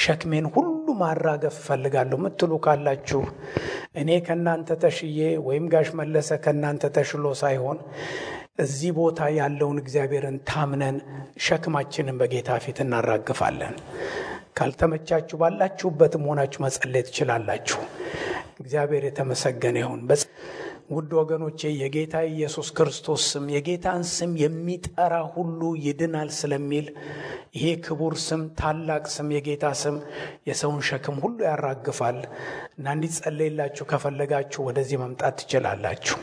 ሸክሜን ሁሉ ማራገፍ እፈልጋለሁ ምትሉ ካላችሁ እኔ ከእናንተ ተሽዬ ወይም ጋሽ መለሰ ከእናንተ ተሽሎ ሳይሆን እዚህ ቦታ ያለውን እግዚአብሔርን ታምነን ሸክማችንን በጌታ ፊት እናራግፋለን። ካልተመቻችሁ ባላችሁበትም ሆናችሁ መጸለይ ትችላላችሁ። እግዚአብሔር የተመሰገነ ይሁን። ውድ ወገኖቼ የጌታ ኢየሱስ ክርስቶስ ስም የጌታን ስም የሚጠራ ሁሉ ይድናል ስለሚል ይሄ ክቡር ስም፣ ታላቅ ስም፣ የጌታ ስም የሰውን ሸክም ሁሉ ያራግፋል እና እንዲጸለይላችሁ ከፈለጋችሁ ወደዚህ መምጣት ትችላላችሁ።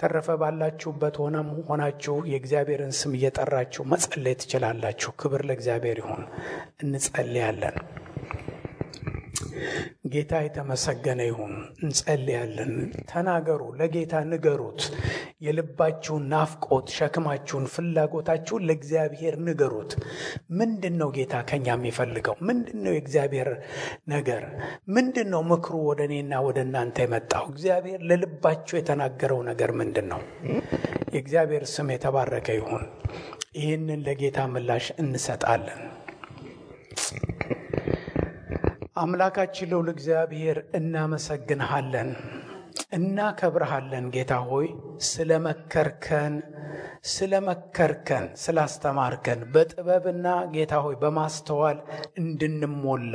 ተረፈ ባላችሁበት ሆነም ሆናችሁ የእግዚአብሔርን ስም እየጠራችሁ መጸለይ ትችላላችሁ። ክብር ለእግዚአብሔር ይሁን። እንጸልያለን። ጌታ የተመሰገነ ይሁን። እንጸልያለን። ተናገሩ፣ ለጌታ ንገሩት። የልባችሁን ናፍቆት፣ ሸክማችሁን፣ ፍላጎታችሁን ለእግዚአብሔር ንገሩት። ምንድን ነው ጌታ ከኛ የሚፈልገው? ምንድን ነው የእግዚአብሔር ነገር? ምንድን ነው ምክሩ ወደ እኔና ወደ እናንተ የመጣው? እግዚአብሔር ለልባችሁ የተናገረው ነገር ምንድን ነው? የእግዚአብሔር ስም የተባረከ ይሁን። ይህንን ለጌታ ምላሽ እንሰጣለን። አምላካችን ልዑል እግዚአብሔር እናመሰግንሃለን፣ እናከብረሃለን። ጌታ ሆይ ስለ መከርከን ስለ መከርከን ስላስተማርከን በጥበብና ጌታ ሆይ በማስተዋል እንድንሞላ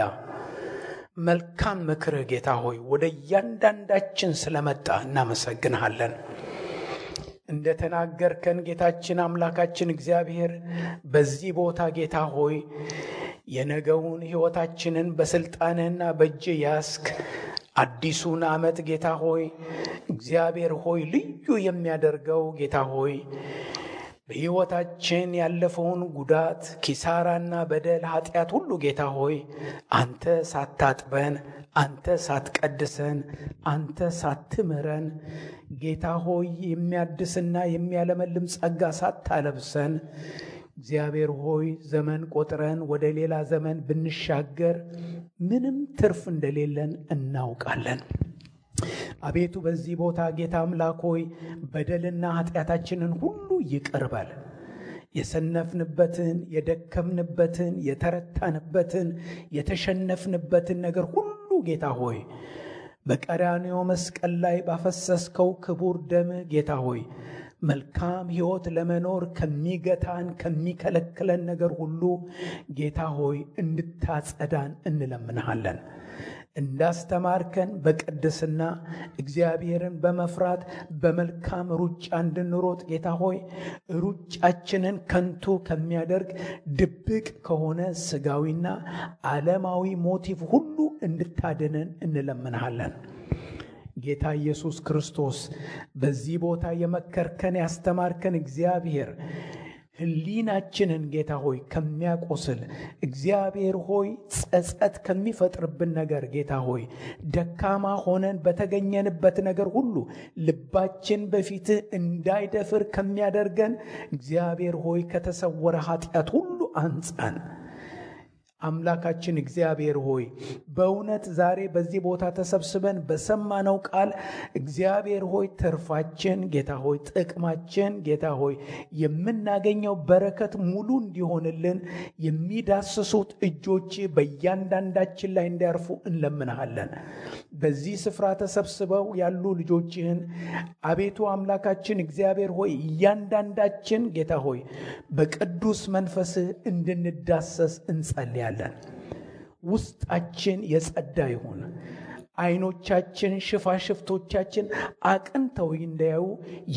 መልካም ምክርህ ጌታ ሆይ ወደ እያንዳንዳችን ስለመጣ እናመሰግንሃለን። እንደ ተናገርከን ጌታችን አምላካችን እግዚአብሔር በዚህ ቦታ ጌታ ሆይ የነገውን ሕይወታችንን በሥልጣንህና በእጅ ያስክ አዲሱን ዓመት ጌታ ሆይ እግዚአብሔር ሆይ ልዩ የሚያደርገው ጌታ ሆይ በሕይወታችን ያለፈውን ጉዳት፣ ኪሳራና በደል፣ ኃጢአት ሁሉ ጌታ ሆይ አንተ ሳታጥበን፣ አንተ ሳትቀድሰን፣ አንተ ሳትምረን ጌታ ሆይ የሚያድስና የሚያለመልም ጸጋ ሳታለብሰን እግዚአብሔር ሆይ ዘመን ቆጥረን ወደ ሌላ ዘመን ብንሻገር ምንም ትርፍ እንደሌለን እናውቃለን። አቤቱ በዚህ ቦታ ጌታ አምላክ ሆይ በደልና ኃጢአታችንን ሁሉ ይቅር በል። የሰነፍንበትን፣ የደከምንበትን፣ የተረታንበትን፣ የተሸነፍንበትን ነገር ሁሉ ጌታ ሆይ በቀራንዮ መስቀል ላይ ባፈሰስከው ክቡር ደም ጌታ ሆይ መልካም ሕይወት ለመኖር ከሚገታን ከሚከለክለን ነገር ሁሉ ጌታ ሆይ እንድታጸዳን እንለምንሃለን። እንዳስተማርከን በቅድስና እግዚአብሔርን በመፍራት በመልካም ሩጫ እንድንሮጥ ጌታ ሆይ ሩጫችንን ከንቱ ከሚያደርግ ድብቅ ከሆነ ስጋዊና ዓለማዊ ሞቲቭ ሁሉ እንድታድነን እንለምንሃለን። ጌታ ኢየሱስ ክርስቶስ በዚህ ቦታ የመከርከን ያስተማርከን እግዚአብሔር ሕሊናችንን ጌታ ሆይ ከሚያቆስል እግዚአብሔር ሆይ ጸጸት ከሚፈጥርብን ነገር ጌታ ሆይ ደካማ ሆነን በተገኘንበት ነገር ሁሉ ልባችን በፊትህ እንዳይደፍር ከሚያደርገን እግዚአብሔር ሆይ ከተሰወረ ኃጢአት ሁሉ አንጻን። አምላካችን እግዚአብሔር ሆይ በእውነት ዛሬ በዚህ ቦታ ተሰብስበን በሰማነው ቃል እግዚአብሔር ሆይ ትርፋችን ጌታ ሆይ ጥቅማችን ጌታ ሆይ የምናገኘው በረከት ሙሉ እንዲሆንልን የሚዳስሱት እጆች በእያንዳንዳችን ላይ እንዲያርፉ እንለምንሃለን። በዚህ ስፍራ ተሰብስበው ያሉ ልጆችህን አቤቱ አምላካችን እግዚአብሔር ሆይ እያንዳንዳችን ጌታ ሆይ በቅዱስ መንፈስህ እንድንዳሰስ እንጸልያለን። ውስጣችን የጸዳ ይሁን። አይኖቻችን ሽፋሽፍቶቻችን አቅንተው እንዳያዩ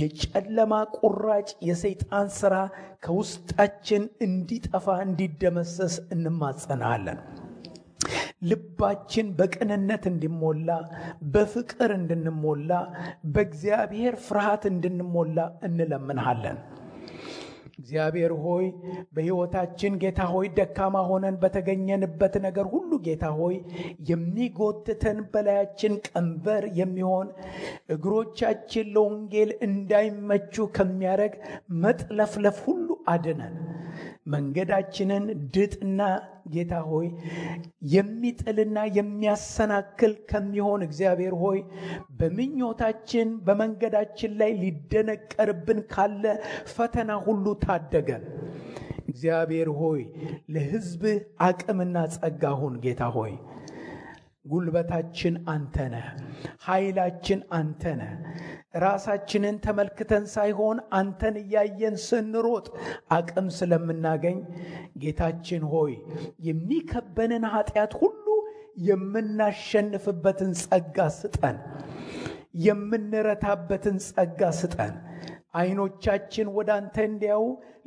የጨለማ ቁራጭ የሰይጣን ሥራ ከውስጣችን እንዲጠፋ እንዲደመሰስ እንማጸናለን። ልባችን በቅንነት እንዲሞላ በፍቅር እንድንሞላ በእግዚአብሔር ፍርሃት እንድንሞላ እንለምንሃለን። እግዚአብሔር ሆይ በሕይወታችን ጌታ ሆይ ደካማ ሆነን በተገኘንበት ነገር ሁሉ ጌታ ሆይ የሚጎትተን በላያችን ቀንበር የሚሆን እግሮቻችን ለወንጌል እንዳይመቹ ከሚያደርግ መጥለፍለፍ ሁሉ አድነን። መንገዳችንን ድጥና ጌታ ሆይ የሚጥልና የሚያሰናክል ከሚሆን እግዚአብሔር ሆይ በምኞታችን በመንገዳችን ላይ ሊደነቀርብን ካለ ፈተና ሁሉ ታደገን። እግዚአብሔር ሆይ ለሕዝብህ አቅምና ጸጋ ሁን። ጌታ ሆይ ጉልበታችን አንተ ነህ፣ ኃይላችን አንተ ነህ። ራሳችንን ተመልክተን ሳይሆን አንተን እያየን ስንሮጥ አቅም ስለምናገኝ ጌታችን ሆይ የሚከበንን ኃጢአት ሁሉ የምናሸንፍበትን ጸጋ ስጠን፣ የምንረታበትን ጸጋ ስጠን። አይኖቻችን ወደ አንተ እንዲያዩ፣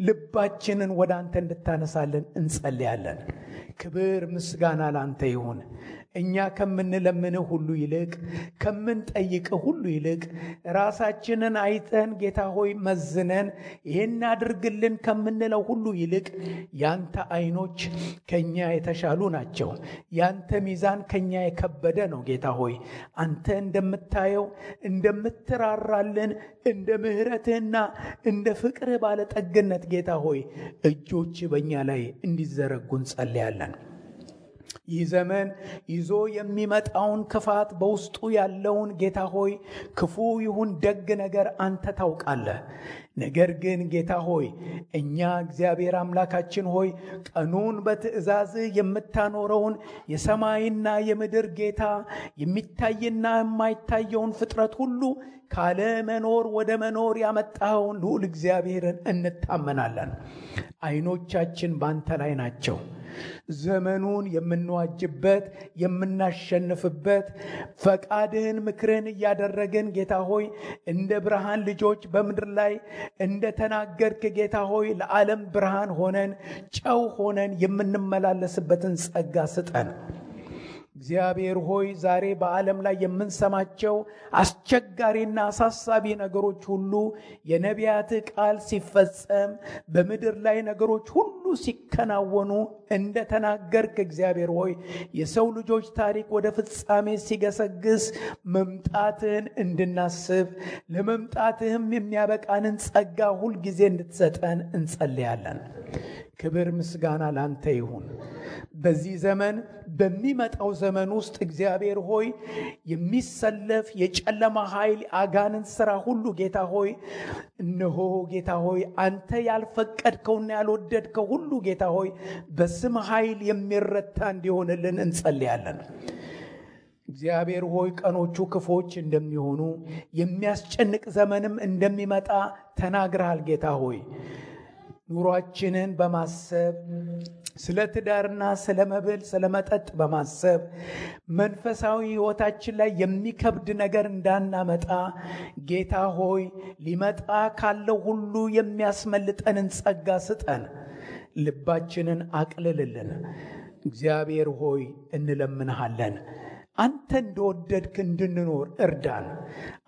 ልባችንን ወደ አንተ እንድታነሳለን እንጸልያለን። ክብር ምስጋና ላንተ ይሁን። እኛ ከምንለምንህ ሁሉ ይልቅ ከምንጠይቅህ ሁሉ ይልቅ ራሳችንን አይተን ጌታ ሆይ መዝነን ይህን አድርግልን ከምንለው ሁሉ ይልቅ ያንተ ዓይኖች ከኛ የተሻሉ ናቸው። ያንተ ሚዛን ከኛ የከበደ ነው። ጌታ ሆይ አንተ እንደምታየው እንደምትራራልን እንደ ምሕረትህና እንደ ፍቅርህ ባለጠግነት ጌታ ሆይ እጆች በእኛ ላይ እንዲዘረጉ እንጸልያለን። ይህ ዘመን ይዞ የሚመጣውን ክፋት በውስጡ ያለውን ጌታ ሆይ ክፉ ይሁን ደግ ነገር አንተ ታውቃለህ። ነገር ግን ጌታ ሆይ እኛ እግዚአብሔር አምላካችን ሆይ ቀኑን በትእዛዝህ የምታኖረውን የሰማይና የምድር ጌታ የሚታይና የማይታየውን ፍጥረት ሁሉ ካለ መኖር ወደ መኖር ያመጣኸውን ልዑል እግዚአብሔርን እንታመናለን። ዓይኖቻችን ባንተ ላይ ናቸው። ዘመኑን የምንዋጅበት የምናሸንፍበት ፈቃድህን ምክርን እያደረግን ጌታ ሆይ እንደ ብርሃን ልጆች በምድር ላይ እንደ ተናገርክ ጌታ ሆይ ለዓለም ብርሃን ሆነን ጨው ሆነን የምንመላለስበትን ጸጋ ስጠን። እግዚአብሔር ሆይ ዛሬ በዓለም ላይ የምንሰማቸው አስቸጋሪና አሳሳቢ ነገሮች ሁሉ የነቢያት ቃል ሲፈጸም በምድር ላይ ነገሮች ሁሉ ሲከናወኑ እንደተናገርክ እግዚአብሔር ሆይ የሰው ልጆች ታሪክ ወደ ፍጻሜ ሲገሰግስ መምጣትህን እንድናስብ ለመምጣትህም የሚያበቃንን ጸጋ ሁልጊዜ እንድትሰጠን እንጸልያለን። ክብር ምስጋና ላንተ ይሁን። በዚህ ዘመን በሚመጣው ዘመን ውስጥ እግዚአብሔር ሆይ የሚሰለፍ የጨለማ ኃይል አጋንን ስራ ሁሉ ጌታ ሆይ እነሆ ጌታ ሆይ አንተ ያልፈቀድከውና ያልወደድከው ሁሉ ጌታ ሆይ በስም ኃይል የሚረታ እንዲሆንልን እንጸልያለን። እግዚአብሔር ሆይ ቀኖቹ ክፎች እንደሚሆኑ የሚያስጨንቅ ዘመንም እንደሚመጣ ተናግረሃል ጌታ ሆይ ኑሯችንን በማሰብ ስለ ትዳርና ስለ መብል ስለ መጠጥ በማሰብ መንፈሳዊ ሕይወታችን ላይ የሚከብድ ነገር እንዳናመጣ ጌታ ሆይ ሊመጣ ካለው ሁሉ የሚያስመልጠንን ጸጋ ስጠን። ልባችንን አቅልልልን። እግዚአብሔር ሆይ እንለምንሃለን። አንተ እንደወደድክ እንድንኖር እርዳን።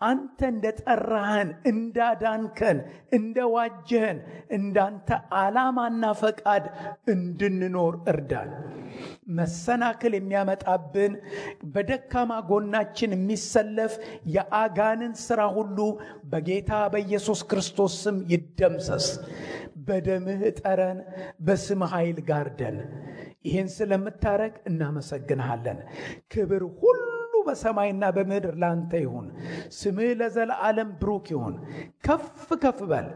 አንተ እንደጠራህን እንዳዳንከን፣ እንደዋጀህን እንዳንተ ዓላማና ፈቃድ እንድንኖር እርዳን። መሰናክል የሚያመጣብን በደካማ ጎናችን የሚሰለፍ የአጋንን ሥራ ሁሉ በጌታ በኢየሱስ ክርስቶስ ስም ይደምሰስ። በደምህ እጠረን፣ በስም ኃይል ጋርደን። ይህን ስለምታረግ እናመሰግንሃለን። ክብር ሁሉ በሰማይና በምድር ላንተ ይሁን። ስምህ ለዘለዓለም ብሩክ ይሁን። ከፍ ከፍ በል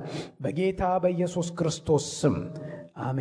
በጌታ በኢየሱስ ክርስቶስ ስም አሜን።